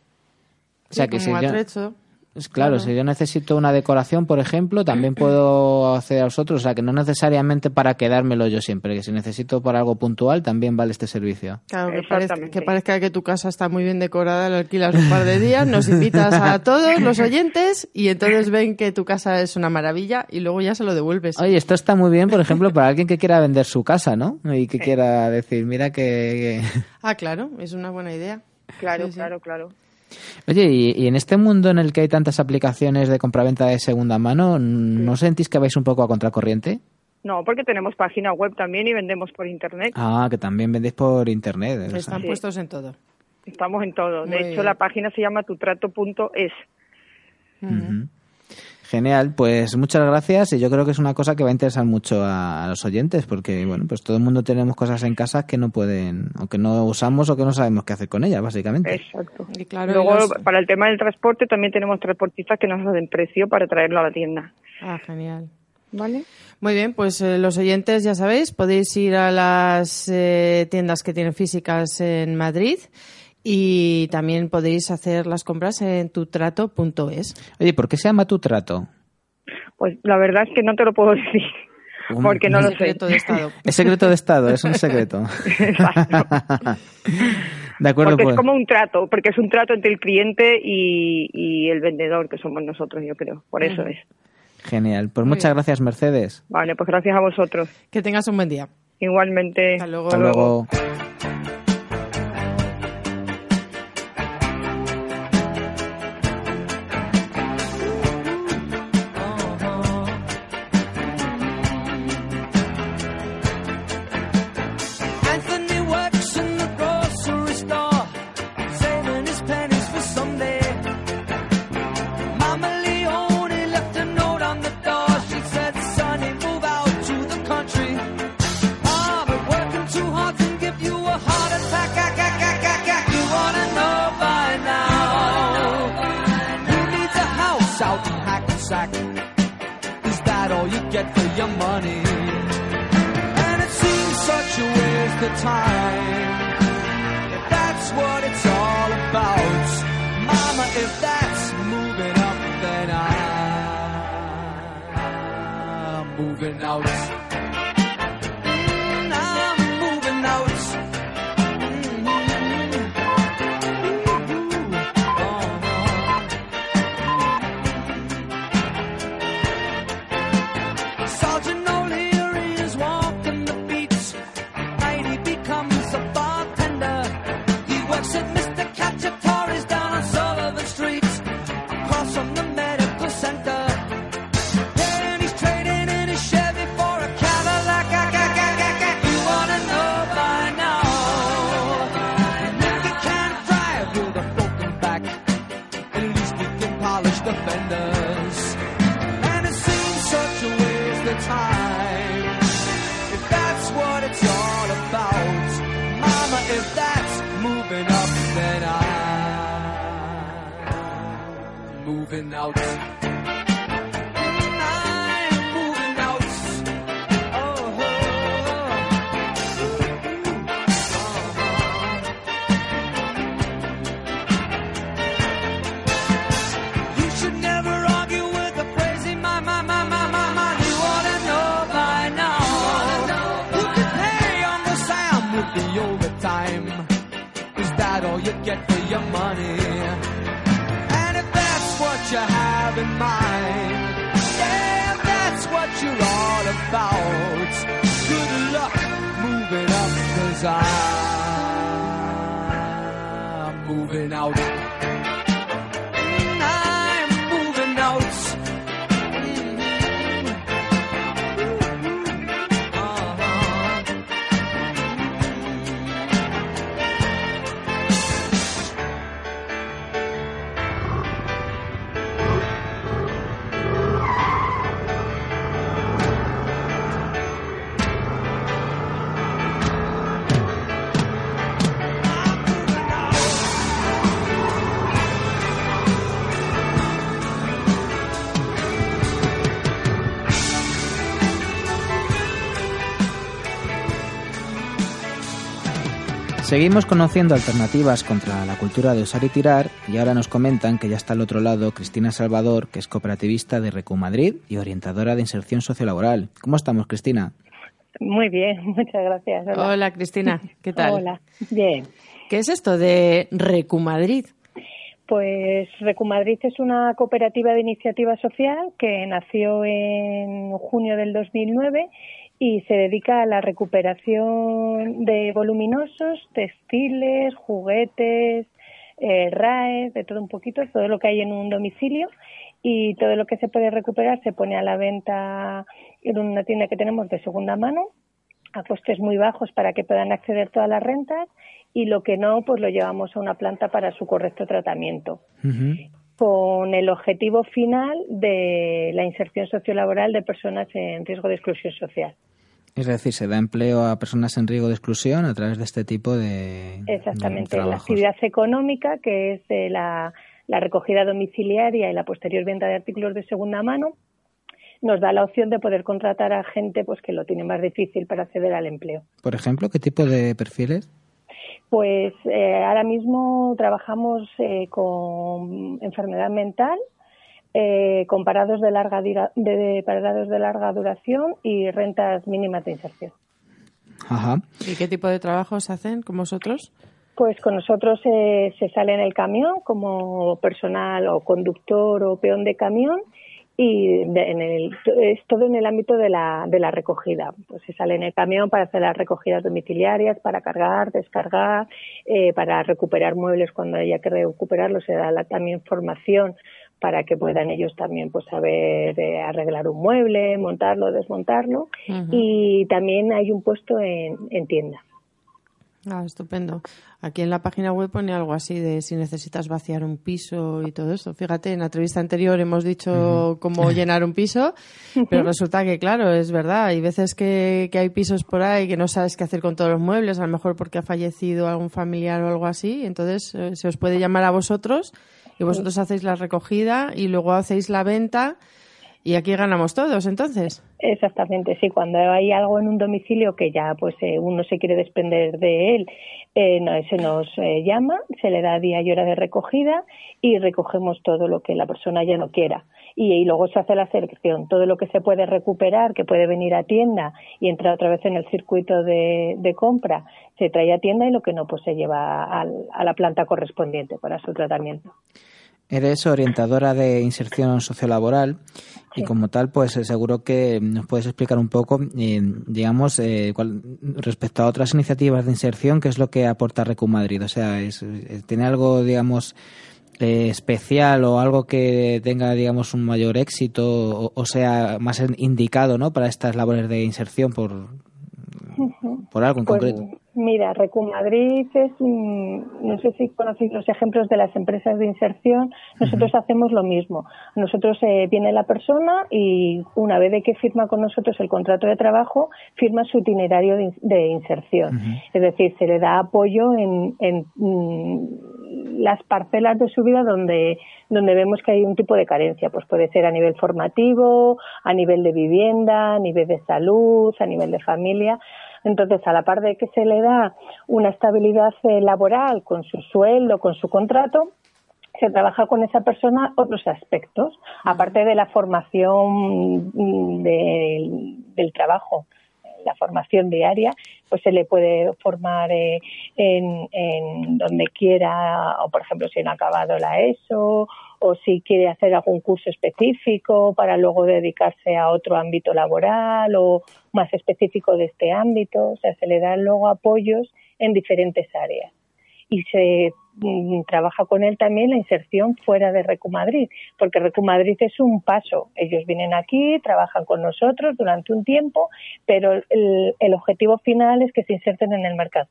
I: O sea, que si
J: atrecho.
I: Pues claro, si yo necesito una decoración, por ejemplo, también puedo hacer a vosotros. O sea, que no necesariamente para quedármelo yo siempre, que si necesito para algo puntual, también vale este servicio.
J: Claro, que parezca, que parezca que tu casa está muy bien decorada, la alquilas un par de días, nos invitas a todos los oyentes y entonces ven que tu casa es una maravilla y luego ya se lo devuelves.
I: Oye, esto está muy bien, por ejemplo, para alguien que quiera vender su casa, ¿no? Y que quiera decir, mira que... que-
J: Ah, claro, es una buena idea.
P: Claro,
J: Sí, sí.
P: claro, claro.
I: Oye, y, y en este mundo en el que hay tantas aplicaciones de compraventa de segunda mano, ¿no sentís que vais un poco a contracorriente?
P: No, porque tenemos página web también y vendemos por internet.
I: Ah, que también vendéis por internet.
J: Están puestos en todo.
P: Estamos en todo.
J: Muy
P: De hecho,
J: bien.
P: la página se llama tutrato.es.
I: Ujú. Genial, pues muchas gracias y yo creo que es una cosa que va a interesar mucho a, a los oyentes porque, bueno, pues todo el mundo tenemos cosas en casa que no pueden, o que no usamos o que no sabemos qué hacer con ellas, básicamente.
P: Exacto.
J: Y claro,
P: Luego,
J: los-
P: para el tema del transporte, también tenemos transportistas que nos hacen precio para traerlo a la tienda.
J: Ah, genial.
P: ¿Vale?
J: Muy bien, pues eh, los oyentes ya sabéis, podéis ir a las eh, tiendas que tienen físicas en Madrid y también podéis hacer las compras en tutrato.es.
I: Oye, ¿por qué se llama tu trato?
P: Pues la verdad es que no te lo puedo decir.
I: Un-
P: Porque no
I: un
P: lo sé.
J: secreto de Estado.
I: Es secreto de Estado, es un secreto. de acuerdo,
P: porque
I: pues.
P: es como un trato, porque es un trato entre el cliente y, y el vendedor, que somos nosotros, yo creo. Por eso es.
I: Genial. Pues
J: Muy
I: muchas
J: bien.
I: gracias, Mercedes.
P: Vale, pues gracias a vosotros.
J: Que tengas un buen día.
P: Igualmente.
J: Hasta luego.
I: Hasta luego.
Q: Moving out.
I: Seguimos conociendo alternativas contra la cultura de usar y tirar y ahora nos comentan que ya está al otro lado Cristina Salvador, que es cooperativista de Recu Madrid y orientadora de inserción sociolaboral. ¿Cómo estamos, Cristina?
R: Muy bien, muchas gracias.
J: Hola, Cristina, ¿qué tal?
R: Hola, bien.
J: ¿Qué es esto de Recu Madrid?
R: Pues Recumadrid es una cooperativa de iniciativa social que nació en junio del 2009 y se dedica a la recuperación de voluminosos, textiles, juguetes, eh, RAEs, de todo un poquito, todo lo que hay en un domicilio. Y todo lo que se puede recuperar se pone a la venta en una tienda que tenemos de segunda mano a costes muy bajos para que puedan acceder todas las rentas y lo que no, pues lo llevamos a una planta para su correcto tratamiento con el objetivo final de la inserción sociolaboral de personas en riesgo de exclusión social.
I: Es decir, se da empleo a personas en riesgo de exclusión a través de este tipo de
R: Exactamente,
I: de
R: la actividad económica, que es de la, la recogida domiciliaria y la posterior venta de artículos de segunda mano, nos da la opción de poder contratar a gente pues que lo tiene más difícil para acceder al empleo.
I: Por ejemplo, ¿qué tipo de perfiles?
R: Pues eh, ahora mismo trabajamos eh, con enfermedad mental, eh, con parados de larga dura- de, de parados de larga duración y rentas mínimas de inserción.
I: Ajá.
J: ¿Y qué tipo de trabajos hacen con vosotros?
R: Pues con nosotros eh, se sale en el camión como personal o conductor o peón de camión y de- en el, es todo en el ámbito de la, de la recogida. Pues se sale en el camión para hacer las recogidas domiciliarias, para cargar, descargar, eh, para recuperar muebles cuando haya que recuperarlos. Se da la- también formación para que puedan ellos también pues saber eh, arreglar un mueble, montarlo, desmontarlo. Y también hay un puesto en, en tienda.
J: Ah, estupendo. Aquí en la página web pone algo así de si necesitas vaciar un piso y todo eso. Fíjate, en la entrevista anterior hemos dicho cómo llenar un piso, pero resulta que, claro, es verdad. Hay veces que, que hay pisos por ahí que no sabes qué hacer con todos los muebles, a lo mejor porque ha fallecido algún familiar o algo así. Entonces eh, se os puede llamar a vosotros y vosotros hacéis la recogida y luego hacéis la venta Y aquí ganamos todos, entonces.
R: Exactamente, sí. Cuando hay algo en un domicilio que ya pues eh, uno se quiere desprender de él, eh, no, se nos eh, llama, se le da día y hora de recogida y recogemos todo lo que la persona ya no quiera. Y, luego se hace la selección. Todo lo que se puede recuperar, que puede venir a tienda y entrar otra vez en el circuito de, de compra, se trae a tienda y lo que no, pues se lleva al- a la planta correspondiente para su tratamiento.
I: Eres orientadora de inserción sociolaboral y
R: Sí.
I: como tal, pues eh, seguro que nos puedes explicar un poco, eh, digamos, eh, respecto a otras iniciativas de inserción, qué es lo que aporta Recu Madrid. O sea, es- ¿tiene algo, digamos, eh, especial o algo que tenga, digamos, un mayor éxito o, o sea más indicado, ¿no? Para estas labores de inserción por, por algo en
R: Pues,
I: concreto.
R: Mira, Recumadrid es, no sé si conocéis los ejemplos de las empresas de inserción, nosotros hacemos lo mismo. Nosotros eh, viene la persona y una vez de que firma con nosotros el contrato de trabajo, firma su itinerario de, de inserción. Es decir, se le da apoyo en, en, mm, las parcelas de su vida donde, donde vemos que hay un tipo de carencia. Pues puede ser a nivel formativo, a nivel de vivienda, a nivel de salud, a nivel de familia. Entonces, a la par de que se le da una estabilidad eh, laboral con su sueldo, con su contrato, se trabaja con esa persona otros aspectos, aparte de la formación mm, del, del trabajo, la formación diaria, pues se le puede formar eh, en, en donde quiera, o por ejemplo si no ha acabado la ESO, o si quiere hacer algún curso específico para luego dedicarse a otro ámbito laboral o más específico de este ámbito, o sea, se le dan luego apoyos en diferentes áreas y se mm, trabaja con él también la inserción fuera de Recumadrid, porque Recumadrid es un paso. Ellos vienen aquí, trabajan con nosotros durante un tiempo, pero el, el objetivo final es que se inserten en el mercado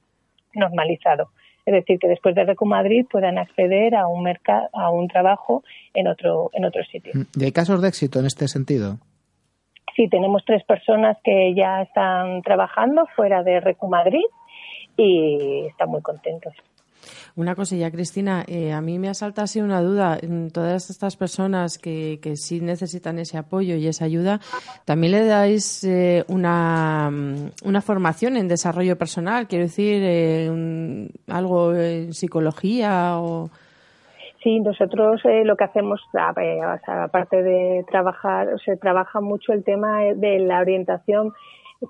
R: normalizado. Es decir, que después de Recumadrid puedan acceder a un mercado, a un trabajo en otro, en otro sitio.
I: ¿Y hay casos de éxito en este sentido?
R: Sí, tenemos tres personas que ya están trabajando fuera de Recumadrid y están muy contentos.
J: Una cosilla, Cristina, eh, a mí me asalta así una duda. Mm, Todas estas personas que, que sí necesitan ese apoyo y esa ayuda, ¿también le dais eh, una, mm, una formación en desarrollo personal? Quiero decir, eh, un- algo en psicología o...
R: Sí, nosotros eh, lo que hacemos, o aparte de trabajar, se trabaja mucho el tema de la orientación,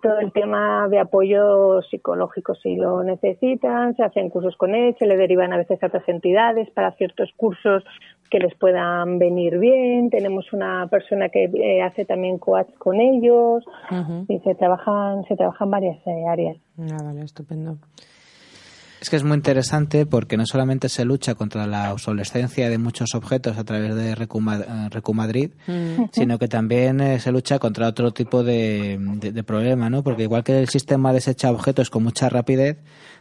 R: todo el tema de apoyo psicológico. Si lo necesitan, se hacen cursos con él, se le derivan a veces a otras entidades para ciertos cursos que les puedan venir bien. Tenemos una persona que eh, hace también coach con ellos y se trabajan, se trabajan varias eh, áreas.
J: Ah, vale, estupendo.
I: Es que es muy interesante porque no solamente se lucha contra la obsolescencia de muchos objetos a través de Recuma- eh, Recumadrid,
J: Mm.
I: sino que también eh, se lucha contra otro tipo de, de- de problema, ¿no? Porque igual que el sistema desecha objetos con mucha rapidez,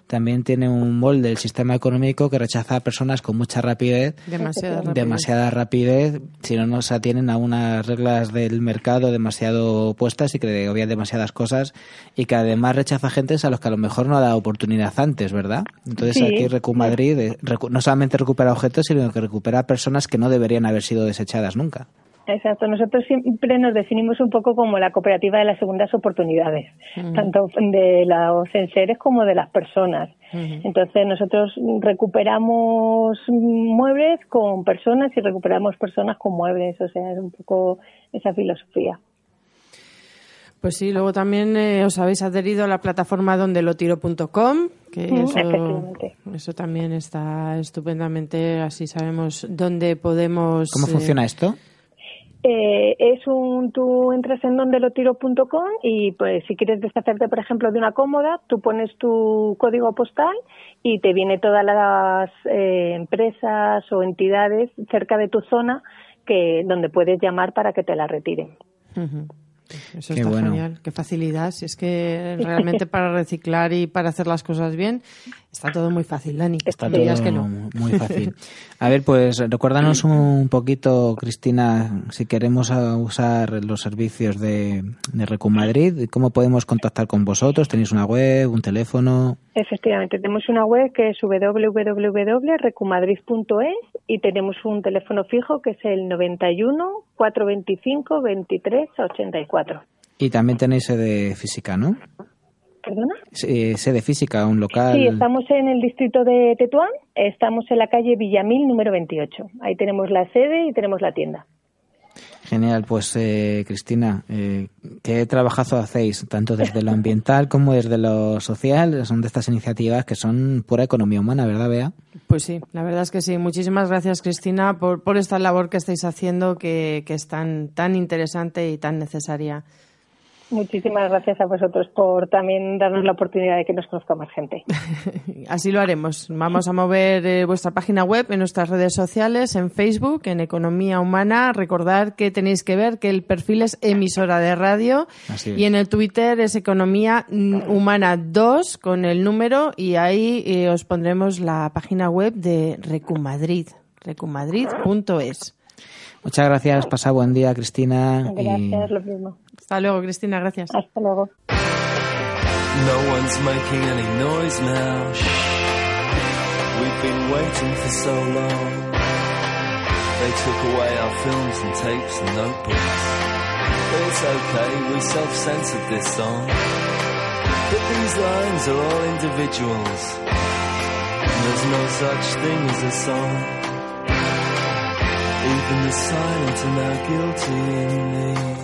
I: también tiene un molde el sistema económico que rechaza a personas con mucha rapidez,
J: Demasiada rapidez.
I: demasiada rapidez, si no no se atienen a unas reglas del mercado demasiado puestas y que obvian demasiadas cosas y que además rechaza gentes a los que a lo mejor no ha dado oportunidad antes, ¿verdad? Entonces
R: Sí.
I: aquí Recu Madrid eh, no solamente recupera objetos, sino que recupera personas que no deberían haber sido desechadas nunca.
R: Exacto, nosotros siempre nos definimos un poco como la cooperativa de las segundas oportunidades, tanto de los enseres como de las personas. Entonces nosotros recuperamos muebles con personas y recuperamos personas con muebles, o sea, es un poco esa filosofía.
J: Pues sí, luego también eh, os habéis adherido a la plataforma dondelotiro.com, que
R: Mm,
J: eso, eso también está estupendamente, así sabemos dónde podemos...
I: ¿Cómo
J: eh,
I: funciona esto?
R: Eh, es un, tú entras en dondelotiro.com y pues si quieres deshacerte, por ejemplo, de una cómoda, tú pones tu código postal y te viene todas las eh, empresas o entidades cerca de tu zona que donde puedes llamar para que te la retiren.
J: Eso
I: Qué
J: está
I: bueno.
J: genial, qué facilidad. Si es que realmente para reciclar y para hacer las cosas bien Está todo muy fácil, Dani.
I: Está todo
J: que no.
I: muy fácil. A ver, pues recuérdanos un poquito, Cristina, si queremos usar los servicios de, de Recum Madrid, ¿cómo podemos contactar con vosotros? ¿Tenéis una web, un teléfono?
R: Efectivamente, tenemos una web que es www.recumadrid.es y tenemos un teléfono fijo que es el 91 425 23 84.
I: Y también tenéis sede física, ¿no?
R: ¿Perdona?
I: Eh, sede física, un local.
R: Sí, estamos en el distrito de Tetuán, estamos en la calle Villamil número 28. Ahí tenemos la sede y tenemos la tienda.
I: Genial, pues eh, Cristina, eh, ¿qué trabajazo hacéis, tanto desde lo ambiental como desde lo social? Son de estas iniciativas que son pura economía humana, ¿verdad, Bea?
J: Pues sí, la verdad es que sí. Muchísimas gracias, Cristina, por, por esta labor que estáis haciendo, que, que es tan, tan interesante y tan necesaria.
R: Muchísimas gracias a vosotros por también darnos la oportunidad de que nos conozca más gente.
J: Así lo haremos. Vamos a mover eh, vuestra página web en nuestras redes sociales, en Facebook, en Economía Humana. Recordar que tenéis que ver que el perfil es emisora de radio y en el Twitter es Economía Humana 2 con el número y ahí eh, os pondremos la página web de Recumadrid, recumadrid.es.
I: Muchas gracias, pasa buen día, Cristina. y-
R: Gracias, lo mismo.
J: Hasta luego, Cristina, gracias.
R: Hasta luego.
K: No one's making any noise now. Shh. We've been waiting for so long. They took away our films and tapes and notebooks. But it's okay, we self-censored this song. But these lines are all individuals. And there's no such thing as a song. Even the silent are now guilty in me.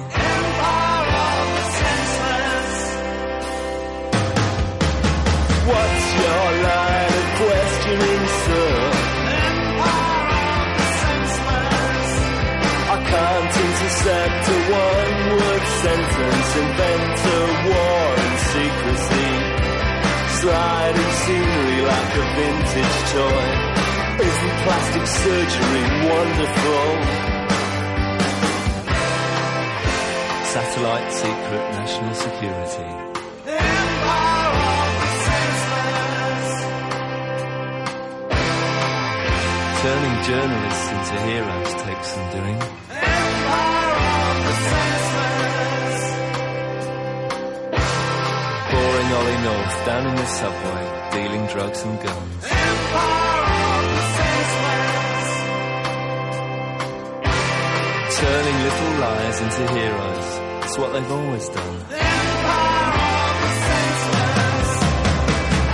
K: What's your line of questioning, sir? I can't intercept a one-word sentence, invent a war in secrecy. Sliding scenery like a vintage toy. Isn't plastic surgery wonderful? Satellite secret national security. Turning journalists into heroes takes some doing. Boring Ollie North down in the subway, dealing drugs and guns. Turning little liars into heroes, it's what they've always done.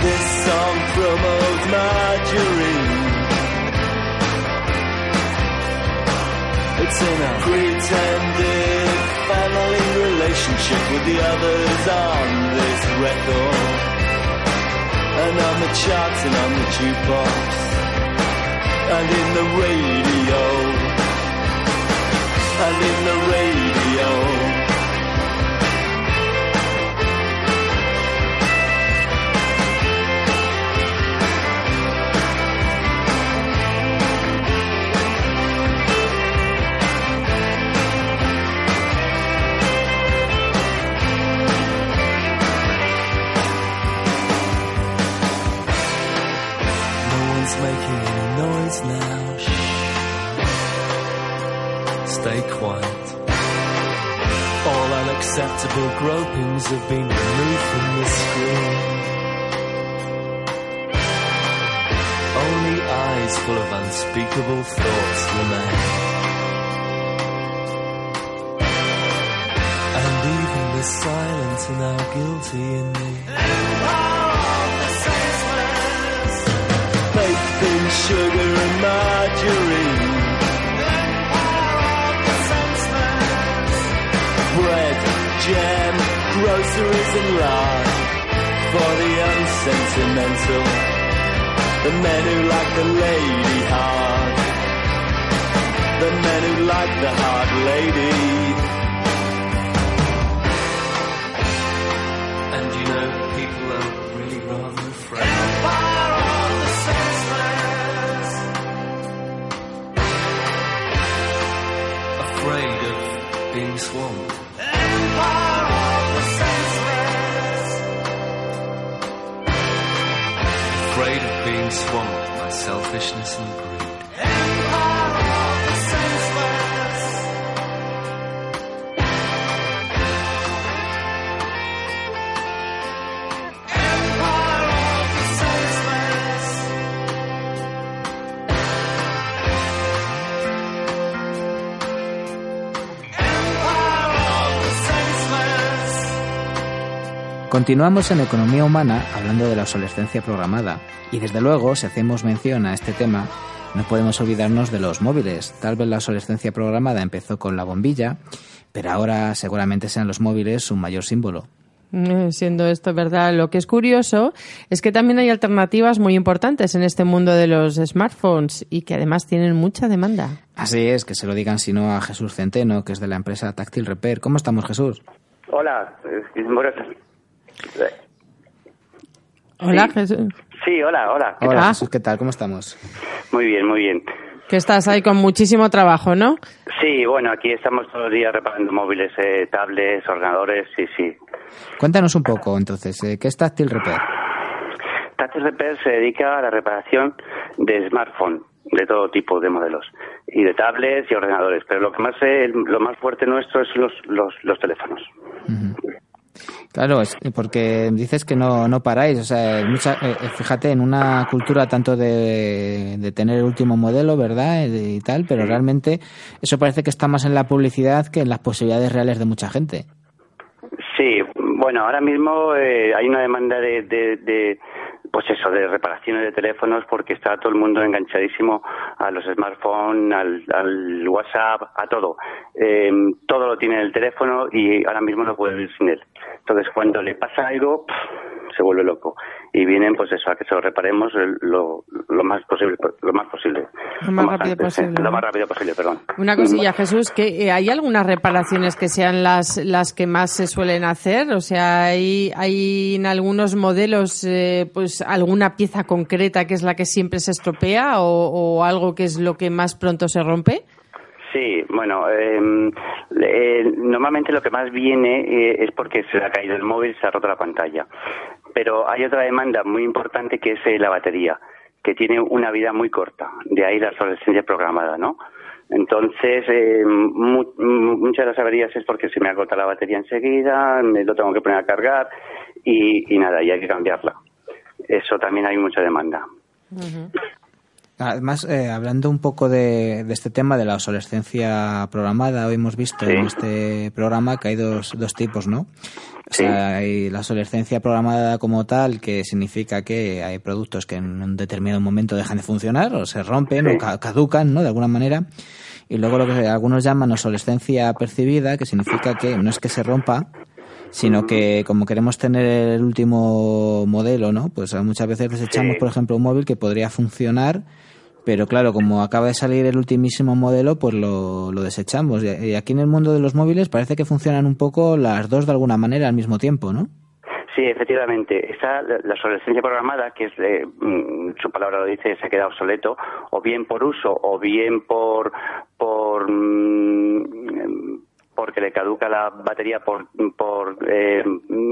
K: This song promotes margarine. It's in a pretended family relationship with the others on this record. And on the charts and on the jukebox. And in the radio. And in the radio. Stay quiet. All unacceptable gropings have been removed from the screen. Only eyes full of unspeakable thoughts remain. And even the silent are now guilty in me. Baked in sugar and margarine. Jam, groceries and lard. For the unsentimental. The men who like the lady hard. The men who like the hard lady. Selfishness and.
I: Continuamos en Economía Humana hablando de la obsolescencia programada y desde luego si hacemos mención a este tema no podemos olvidarnos de los móviles. Tal vez la obsolescencia programada empezó con la bombilla, pero ahora seguramente sean los móviles su mayor símbolo.
J: Eh, Siendo esto verdad, lo que es curioso es que también hay alternativas muy importantes en este mundo de los smartphones y que además tienen mucha demanda.
I: Así es, que se lo digan si no a Jesús Centeno, que es de la empresa Táctil Repair. ¿Cómo estamos, Jesús?
S: Hola, eh, buenas-
J: Hola, Jesús.
S: Sí, hola, hola. ¿qué
I: Hola,
S: tal?
I: Jesús, ¿qué tal? ¿Cómo estamos?
S: Muy bien, muy bien.
J: Que estás ahí con muchísimo trabajo, ¿no?
S: Sí, bueno, aquí estamos todos los días reparando móviles, eh, tablets, ordenadores, sí, sí.
I: Cuéntanos un poco, entonces, eh, ¿qué es Táctil Repair?
S: Touch Repair se dedica a la reparación de smartphone de todo tipo de modelos y de tablets y ordenadores, pero lo que más eh, lo más fuerte nuestro es los los, los teléfonos.
I: Claro, es porque dices que no, no paráis. O sea, mucha, eh, eh, fíjate, en una cultura tanto de, de tener el último modelo, ¿verdad? Eh, Y tal, pero realmente eso parece que está más en la publicidad que en las posibilidades reales de mucha gente.
S: Sí, bueno, ahora mismo eh, hay una demanda de, de, de, pues eso, de reparaciones de teléfonos porque está todo el mundo enganchadísimo a los smartphones, al, al WhatsApp, a todo. Eh, todo lo tiene en el teléfono y ahora mismo no puede vivir sin él. Entonces, cuando le pasa algo, pff, se vuelve loco. Y vienen, pues eso, a que se lo reparemos lo, lo más posible, lo más posible.
J: Lo más rápido
S: antes, sí,
J: posible,
S: Lo
J: ¿no?
S: más rápido posible, perdón.
J: Una cosilla, Jesús, que eh, hay algunas reparaciones que sean las, las que más se suelen hacer. O sea, hay, hay en algunos modelos, eh, pues alguna pieza concreta que es la que siempre se estropea o, o algo que es lo que más pronto se rompe.
S: Sí, bueno, eh, eh, normalmente lo que más viene eh, es porque se ha caído el móvil, se ha roto la pantalla. Pero hay otra demanda muy importante que es eh, la batería, que tiene una vida muy corta. De ahí la obsolescencia programada, ¿no? Entonces, eh, mu- mu- muchas de las averías es porque se me agota la batería enseguida, me lo tengo que poner a cargar y, y nada, y hay que cambiarla. Eso también hay mucha demanda.
I: Además, eh, hablando un poco de, de este tema de la obsolescencia programada, hoy hemos visto en este programa que hay dos, dos tipos, ¿no? O sea, hay la obsolescencia programada como tal, que significa que hay productos que en un determinado momento dejan de funcionar o se rompen o ca- caducan, ¿no? De alguna manera. Y luego lo que algunos llaman obsolescencia percibida, que significa que no es que se rompa, sino que como queremos tener el último modelo, ¿no? Pues muchas veces desechamos,
S: Sí.
I: por ejemplo, un móvil que podría funcionar, pero claro, como acaba de salir el ultimísimo modelo, pues lo, desechamos. Y aquí en el mundo de los móviles parece que funcionan un poco las dos de alguna manera al mismo tiempo, ¿no?
S: Sí, efectivamente. Está la, obsolescencia programada, que es, eh, mm, su palabra lo dice, se queda obsoleto, o bien por uso, o bien por, por mm, porque le caduca la batería por, por eh,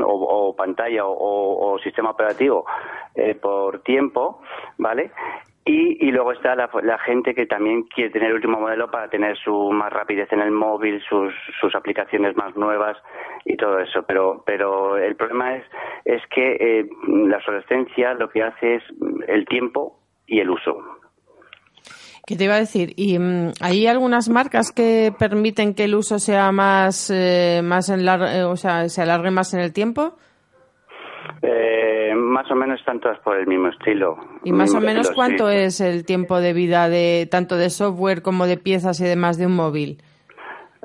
S: o, o pantalla o- o sistema operativo eh, por tiempo, ¿vale? Y, y luego está la, gente que también quiere tener el último modelo para tener su más rapidez en el móvil, sus, sus aplicaciones más nuevas y todo eso. Pero, pero el problema es, es que eh, la obsolescencia lo que hace es el tiempo y el uso.
J: ¿Qué te iba a decir? ¿Y mm, hay algunas marcas que permiten que el uso sea más, eh, más en eh, o sea, se alargue más en el tiempo?
S: Eh, más o menos están todas por el mismo estilo.
J: ¿Y más o
S: Mismo
J: menos
S: estilo,
J: cuánto
S: sí.
J: es el tiempo de vida de tanto de software como de piezas y demás de un móvil?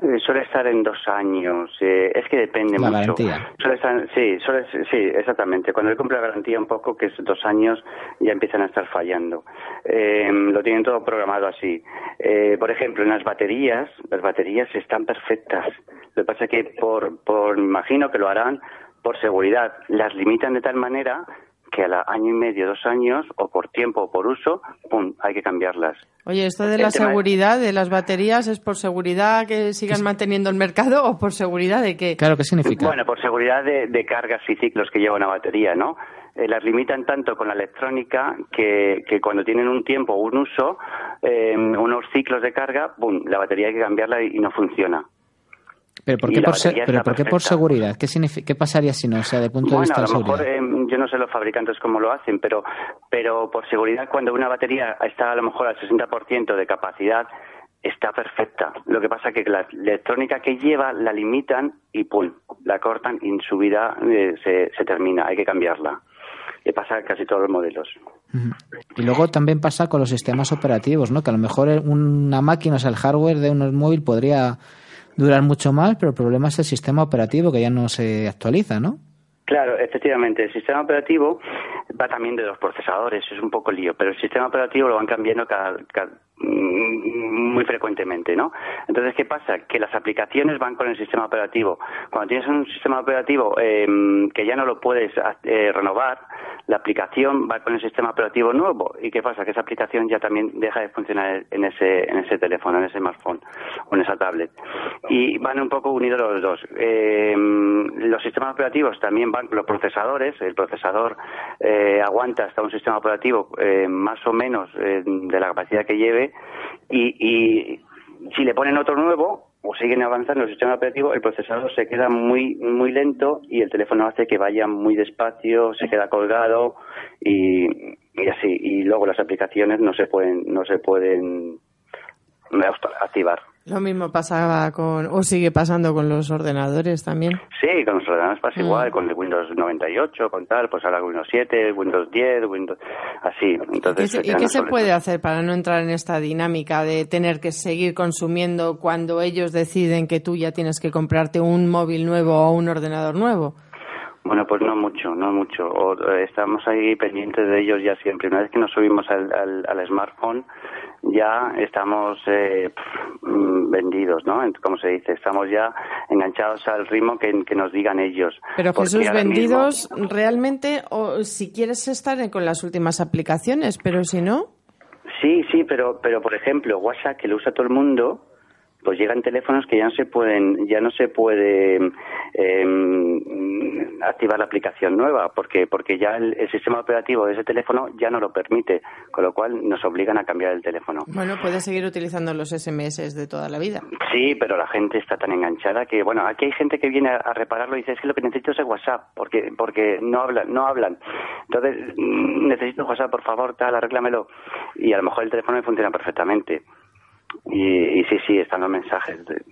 S: Eh, suele estar en dos años. eh, es que depende
I: La
S: mucho.
I: garantía.
S: Suele estar, sí, suele, sí, exactamente. Cuando él cumple la garantía un poco, que es dos años, ya empiezan a estar fallando. Eh, lo tienen todo programado así. Eh, por ejemplo, en las baterías, las baterías están perfectas. Lo que pasa es que por, por, imagino que lo harán por seguridad. Las limitan de tal manera que a la año y medio, dos años, o por tiempo o por uso, pum, hay que cambiarlas.
J: Oye, ¿esto de
S: El
J: la
S: es-
J: seguridad de las baterías es por seguridad que sigan manteniendo el mercado o por seguridad de que...
I: Claro, ¿qué significa?
S: Bueno, por seguridad de, de cargas y ciclos que lleva una batería, ¿no? eh, las limitan tanto con la electrónica que, que cuando tienen un tiempo o un uso, eh, unos ciclos de carga, ¡bum! la batería hay que cambiarla y, y no funciona.
I: ¿Pero por qué, por, se-
S: batería
I: pero
S: está
I: por, qué por
S: perfecta.
I: seguridad? ¿Qué, signifi- ¿Qué pasaría si no? O sea, de punto de
S: Bueno,
I: vista
S: a
I: de
S: lo mejor eh, yo no sé los fabricantes cómo lo hacen, pero, pero por seguridad cuando una batería está a lo mejor al 60% de capacidad, está perfecta. Lo que pasa es que la electrónica que lleva la limitan y pum, la cortan y en su vida eh, se, se termina, hay que cambiarla. Le pasa casi todos los modelos.
I: Y luego también pasa con los sistemas operativos, ¿no? Que a lo mejor una máquina, o sea, el hardware de un móvil podría durar mucho más, pero el problema es el sistema operativo que ya no se actualiza, ¿no?
S: Claro, efectivamente, el sistema operativo va también de los procesadores, es un poco lío, pero el sistema operativo lo van cambiando cada, cada- muy frecuentemente, ¿no? Entonces, ¿qué pasa? Que las aplicaciones van con el sistema operativo. Cuando tienes un sistema operativo eh, que ya no lo puedes eh, renovar, la aplicación va con el sistema operativo nuevo. ¿Y qué pasa? Que esa aplicación ya también deja de funcionar en ese, en ese teléfono, en ese smartphone o en esa tablet. Y van un poco unidos los dos. Eh, los sistemas operativos también van con los procesadores. El procesador eh, aguanta hasta un sistema operativo eh, más o menos eh, de la capacidad que lleve y, y si le ponen otro nuevo o siguen avanzando el sistema operativo, el procesador se queda muy muy lento y el teléfono hace que vaya muy despacio, se queda colgado y, y así. Y luego las aplicaciones no se pueden no se pueden activar.
J: Lo mismo pasaba con, o sigue pasando con los ordenadores también.
S: Sí, con los ordenadores pasa
J: Mm.
S: igual, con el Windows 98, con tal, pues ahora Windows 7, Windows 10, Windows... Así,
J: ¿Y
S: entonces...
J: ¿Y
S: ya
J: qué se puede hacer para no entrar en esta dinámica de tener que seguir consumiendo cuando ellos deciden que tú ya tienes que comprarte un móvil nuevo o un ordenador nuevo?
S: Bueno, pues no mucho, no mucho. O, eh, estamos ahí pendientes de ellos ya siempre. Una vez que nos subimos al, al, al smartphone, ya estamos eh, vendidos, ¿no? Como se dice, estamos ya enganchados al ritmo que, que nos digan ellos.
J: Pero Jesús,
S: mismo-
J: vendidos realmente, o si quieres estar con las últimas aplicaciones, pero si no,
S: Sí, sí, pero, pero por ejemplo, WhatsApp, que lo usa todo el mundo, pues llegan teléfonos que ya no se pueden, ya no se puede em, activar la aplicación nueva, porque porque ya el, el sistema operativo de ese teléfono ya no lo permite, con lo cual nos obligan a cambiar el teléfono.
J: bueno, puedes seguir utilizando los SMS de toda la vida.
S: Sí, pero la gente está tan enganchada que, bueno, aquí hay gente que viene a, a repararlo y dice, es que lo que necesito es el WhatsApp, porque porque no hablan, no hablan. Entonces, mm, necesito WhatsApp, por favor, tal, arréglamelo. Y a lo mejor el teléfono me funciona perfectamente. Y, y sí, sí, están los mensajes, de-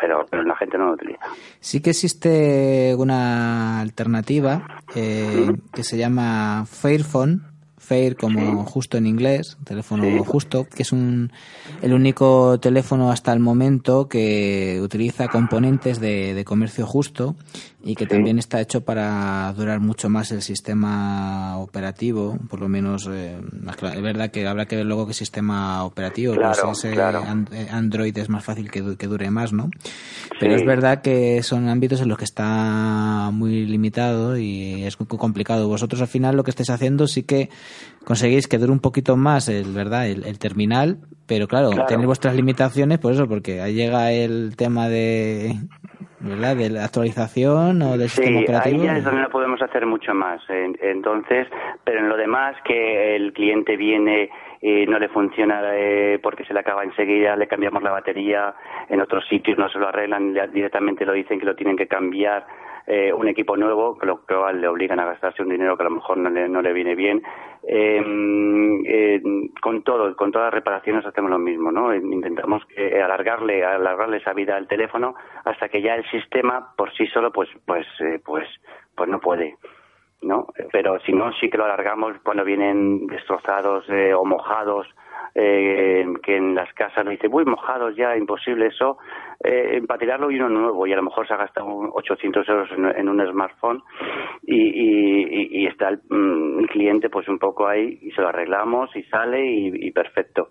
S: pero, pero la gente no lo utiliza.
I: Sí que existe una alternativa eh, que se llama Fairphone, Fair como justo en inglés, teléfono justo, que es un, el único teléfono hasta el momento que utiliza componentes de, de comercio justo y que también está hecho para durar mucho más el sistema operativo, por lo menos, eh, más claro, es verdad que habrá que ver luego qué sistema operativo, pues
S: Claro,
I: ese
S: claro.
I: an- eh, Android es más fácil que, que dure más, ¿no? Pero
S: Sí.
I: es verdad que son ámbitos en los que está muy limitado y es muy complicado. Vosotros al final lo que estáis haciendo sí que conseguís que dure un poquito más el, ¿verdad? el, el terminal, pero claro,
S: Claro.
I: tenéis vuestras limitaciones por eso, porque ahí llega el tema de, ¿verdad? de la actualización o del sistema
S: Sí,
I: operativo.
S: ahí ya es donde no podemos hacer mucho más. En- Entonces, pero en lo demás, que el cliente viene y no le funciona eh, porque se le acaba enseguida, le cambiamos la batería, en otros sitios no se lo arreglan, directamente lo dicen que lo tienen que cambiar eh, un equipo nuevo, con lo cual le obligan a gastarse un dinero que a lo mejor no le, no le viene bien. Eh, eh, con todo, con todas las reparaciones hacemos lo mismo, ¿no? Intentamos que alargarle, alargarle esa vida al teléfono hasta que ya el sistema por sí solo, pues, pues, eh, pues, pues no puede. ¿no? Pero si no, sí que lo alargamos cuando vienen destrozados eh, o mojados, eh, que en las casas nos dicen, uy, mojados ya, imposible eso, eh, para tirarlo y uno nuevo, y a lo mejor se ha gastado un 800 euros en, un smartphone y, y, y- está el, mm, el cliente pues un poco ahí y se lo arreglamos y sale y, y perfecto.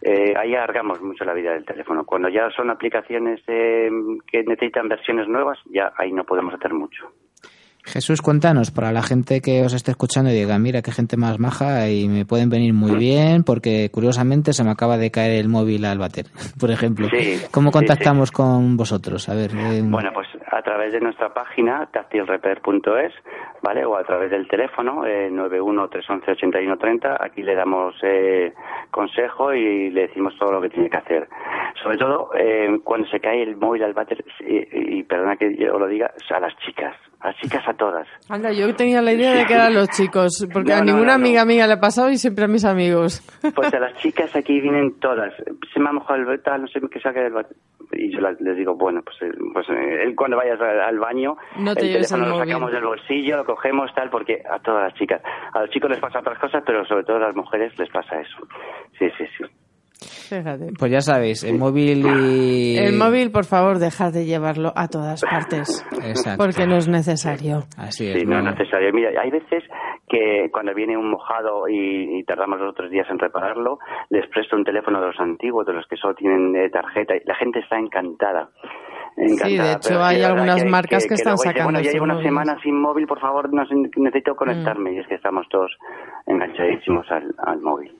S: Eh, ahí alargamos mucho la vida del teléfono. Cuando ya son aplicaciones eh, que necesitan versiones nuevas, ya ahí no podemos hacer mucho.
I: Jesús, cuéntanos, para la gente que os esté escuchando y diga, mira qué gente más maja y me pueden venir muy bien porque curiosamente se me acaba de caer el móvil al bater, por ejemplo.
S: Sí,
I: ¿Cómo
S: sí,
I: contactamos con vosotros? A ver, eh,
S: Bueno, pues a través de nuestra página táctilrepair.es, ¿vale? O a través del teléfono eh, 91-311-8130. Aquí le damos eh, consejo y le decimos todo lo que tiene que hacer. Sobre todo eh, cuando se cae el móvil al váter, y, y perdona que yo lo diga, a las chicas. A las chicas a todas.
J: Anda, yo tenía la idea de que eran los chicos, porque
S: No,
J: a ninguna
S: no, no.
J: amiga mía le ha pasado y siempre a mis amigos.
S: Pues a las chicas aquí vienen todas. Se me ha mojado el tal, no sé qué saque del. Y yo les digo, bueno, pues, eh, pues eh, él cuando vayas al, baño,
J: No te
S: el teléfono
J: el
S: lo sacamos del bolsillo, lo cogemos, tal, porque a todas las chicas. A los chicos les pasa otras cosas, pero sobre todo a las mujeres les pasa eso. Sí, sí, sí.
J: Fíjate.
I: Pues ya sabéis, el móvil y...
J: El móvil, por favor, dejad de llevarlo a todas partes.
I: Exacto.
J: Porque no es necesario.
I: Así es.
S: Sí, no es necesario. Mira, hay veces que cuando viene un mojado y, y tardamos dos o tres días en repararlo, les presto un teléfono de los antiguos, de los que solo tienen eh, tarjeta, y la gente está encantada. Encantada,
J: Sí, de hecho, hay algunas marcas que están
S: dice,
J: sacando
S: Bueno, ya llevo una
J: móviles".
S: semana sin móvil, por favor, no necesito conectarme.
J: Mm.
S: Y es que estamos todos enganchadísimos al, al móvil.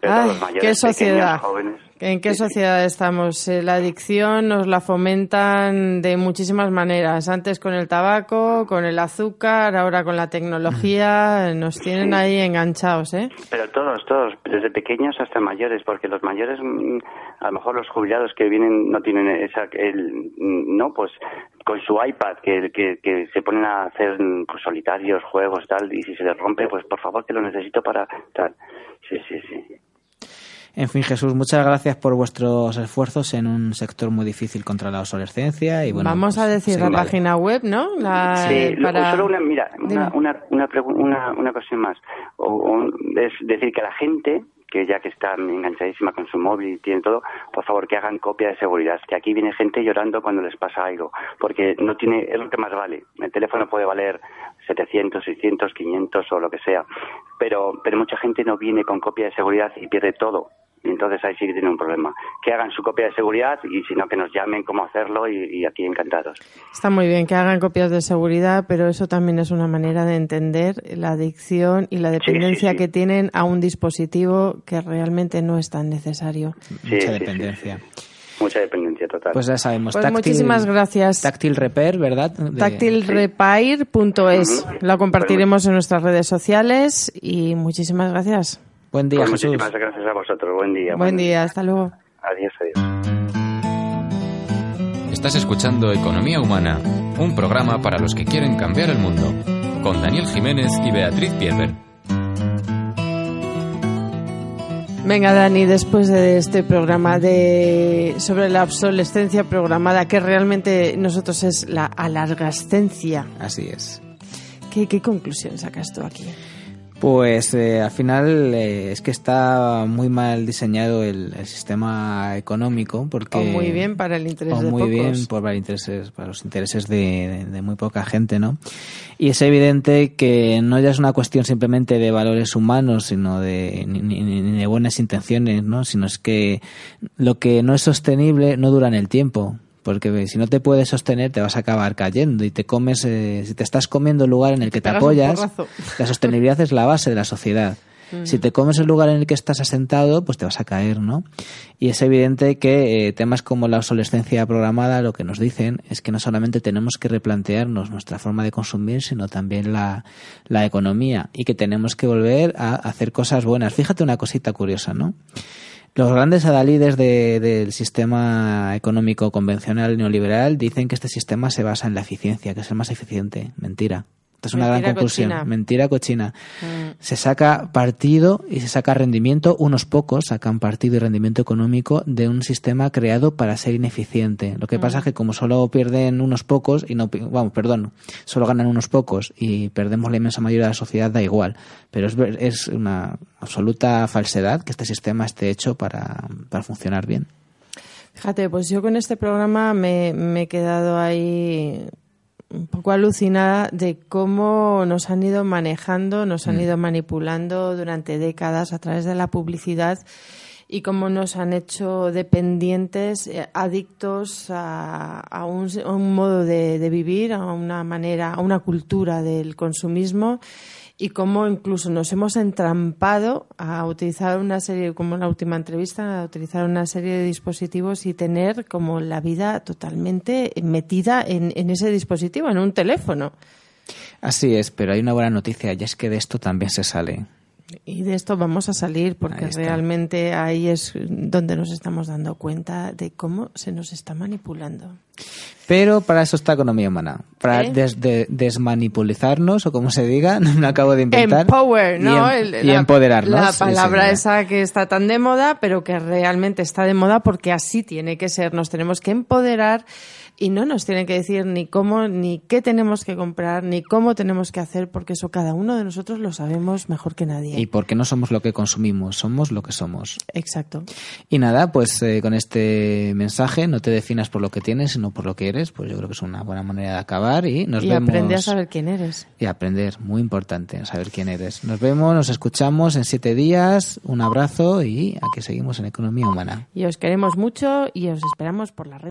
S: Pero todos
J: Ay,
S: los mayores,
J: qué sociedad.
S: pequeños, jóvenes.
J: ¿En qué sociedad estamos? Eh, La adicción nos la fomentan de muchísimas maneras. Antes con el tabaco, con el azúcar, ahora con la tecnología. Nos tienen ahí enganchados, ¿eh?
S: Pero todos, todos, desde pequeños hasta mayores, porque los mayores, mm, a lo mejor los jubilados que vienen no tienen esa, el, mm, no, pues con su iPad que, que, que se ponen a hacer mm, pues, solitarios, juegos, tal, y si se les rompe, pues por favor que lo necesito para tal. Sí, sí, sí.
I: En fin, Jesús, muchas gracias por vuestros esfuerzos en un sector muy difícil contra la obsolescencia. Y bueno,
J: Vamos a
I: pues,
J: decir
I: sí,
J: la
I: vale.
J: página web, ¿no? La,
S: Sí,
J: para...
S: solo una, mira, una, una, una, una, una cosa más. O, o- es decir, que la gente que ya que está enganchadísima con su móvil y tiene todo, por favor que hagan copia de seguridad. Que aquí viene gente llorando cuando les pasa algo, porque no tiene, es lo que más vale. El teléfono puede valer 700, 600, 500 o lo que sea, pero, pero mucha gente no viene con copia de seguridad y pierde todo. Y entonces ahí sí que tiene un problema. Que hagan su copia de seguridad y si no que nos llamen cómo hacerlo y, y aquí encantados.
J: Está muy bien que hagan copias de seguridad, pero eso también es una manera de entender la adicción y la dependencia
S: sí.
J: que tienen a un dispositivo que realmente no es tan necesario.
S: Sí,
I: Mucha
S: sí, sí,
I: dependencia.
S: Mucha dependencia total.
I: Pues ya sabemos.
J: Pues muchísimas gracias.
I: Táctil Repair, ¿verdad? De-
J: Táctilrepair.es. La compartiremos en nuestras redes sociales y muchísimas gracias.
I: Buen día,
S: Pues
I: Jesús.
S: muchísimas gracias a vosotros. Buen día.
J: Buen día, hasta luego.
S: Adiós, adiós.
G: Estás escuchando Economía Humana, un programa para los que quieren cambiar el mundo, con Daniel Jiménez y Beatriz Pierre.
J: Venga, Dani, después de este programa de sobre la obsolescencia programada, que realmente nosotros es la alargascencia,
I: Así es.
J: ¿qué, qué conclusión sacas tú aquí?
I: Pues eh, al final eh, es que está muy mal diseñado el, el sistema económico porque
J: O muy bien para el interés
I: o
J: de
I: muy
J: pocos.
I: bien por para intereses para los intereses de, de- de muy poca gente, ¿no? Y es evidente que no ya es una cuestión simplemente de valores humanos, sino de ni, ni- ni de buenas intenciones, ¿no? Sino es que lo que no es sostenible no dura en el tiempo. Porque si no te puedes sostener, te vas a acabar cayendo y te comes, eh, si te estás comiendo el lugar en el que te apoyas, la sostenibilidad es la base de la sociedad.
J: Mm.
I: Si te comes el lugar en el que estás asentado, pues te vas a caer, ¿no? Y es evidente que eh, temas como la obsolescencia programada lo que nos dicen es que no solamente tenemos que replantearnos nuestra forma de consumir, sino también la, la economía y que tenemos que volver a hacer cosas buenas. Fíjate una cosita curiosa, ¿no? Los grandes adalides de- del sistema económico convencional neoliberal dicen que este sistema se basa en la eficiencia, que es el más eficiente. Mentira. Esta es una gran conclusión.
J: cochina.
I: Mentira cochina.
J: Mm.
I: Se saca partido y se saca rendimiento, unos pocos sacan partido y rendimiento económico de un sistema creado para ser ineficiente. Lo que
J: Mm.
I: pasa es que como solo pierden unos pocos y no, vamos, perdón, solo ganan unos pocos y perdemos la inmensa mayoría de la sociedad, da igual. Pero es, es una absoluta falsedad que este sistema esté hecho para, para funcionar bien.
J: Fíjate, pues yo con este programa me, me he quedado ahí un poco alucinada de cómo nos han ido manejando, nos han ido manipulando durante décadas a través de la publicidad y cómo nos han hecho dependientes, eh, adictos a, a un, a un modo de, de vivir, a una manera, a una cultura del consumismo y cómo incluso nos hemos entrampado a utilizar una serie, como en la última entrevista, a utilizar una serie de dispositivos y tener como la vida totalmente metida en, en ese dispositivo, en un teléfono.
I: Así es, pero hay una buena noticia y es que de esto también se sale.
J: Y de esto vamos a salir porque
I: Ahí
J: realmente ahí es donde nos estamos dando cuenta de cómo se nos está manipulando.
I: Pero para eso está economía humana, para
J: ¿Eh?
I: des- de- desmanipulizarnos o como se diga, no me acabo de inventar.
J: Empower,
I: y
J: ¿no?
I: em-
J: El-
I: y
J: la-
I: empoderarnos.
J: La palabra esa que está tan de moda, pero que realmente está de moda porque así tiene que ser. Nos tenemos que empoderar y no nos tienen que decir ni cómo, ni qué tenemos que comprar, ni cómo tenemos que hacer, porque eso cada uno de nosotros lo sabemos mejor que nadie.
I: Y porque no somos lo que consumimos, somos lo que somos.
J: Exacto.
I: Y nada, pues eh, con este mensaje no te definas por lo que tienes, sino por lo que eres, pues yo creo que es una buena manera de acabar y nos
J: y
I: vemos.
J: aprende a saber quién eres.
I: Y aprender, muy importante, saber quién eres. Nos vemos, nos escuchamos en siete días, un abrazo y aquí seguimos en Economía Humana.
J: Y os queremos mucho y os esperamos por la red.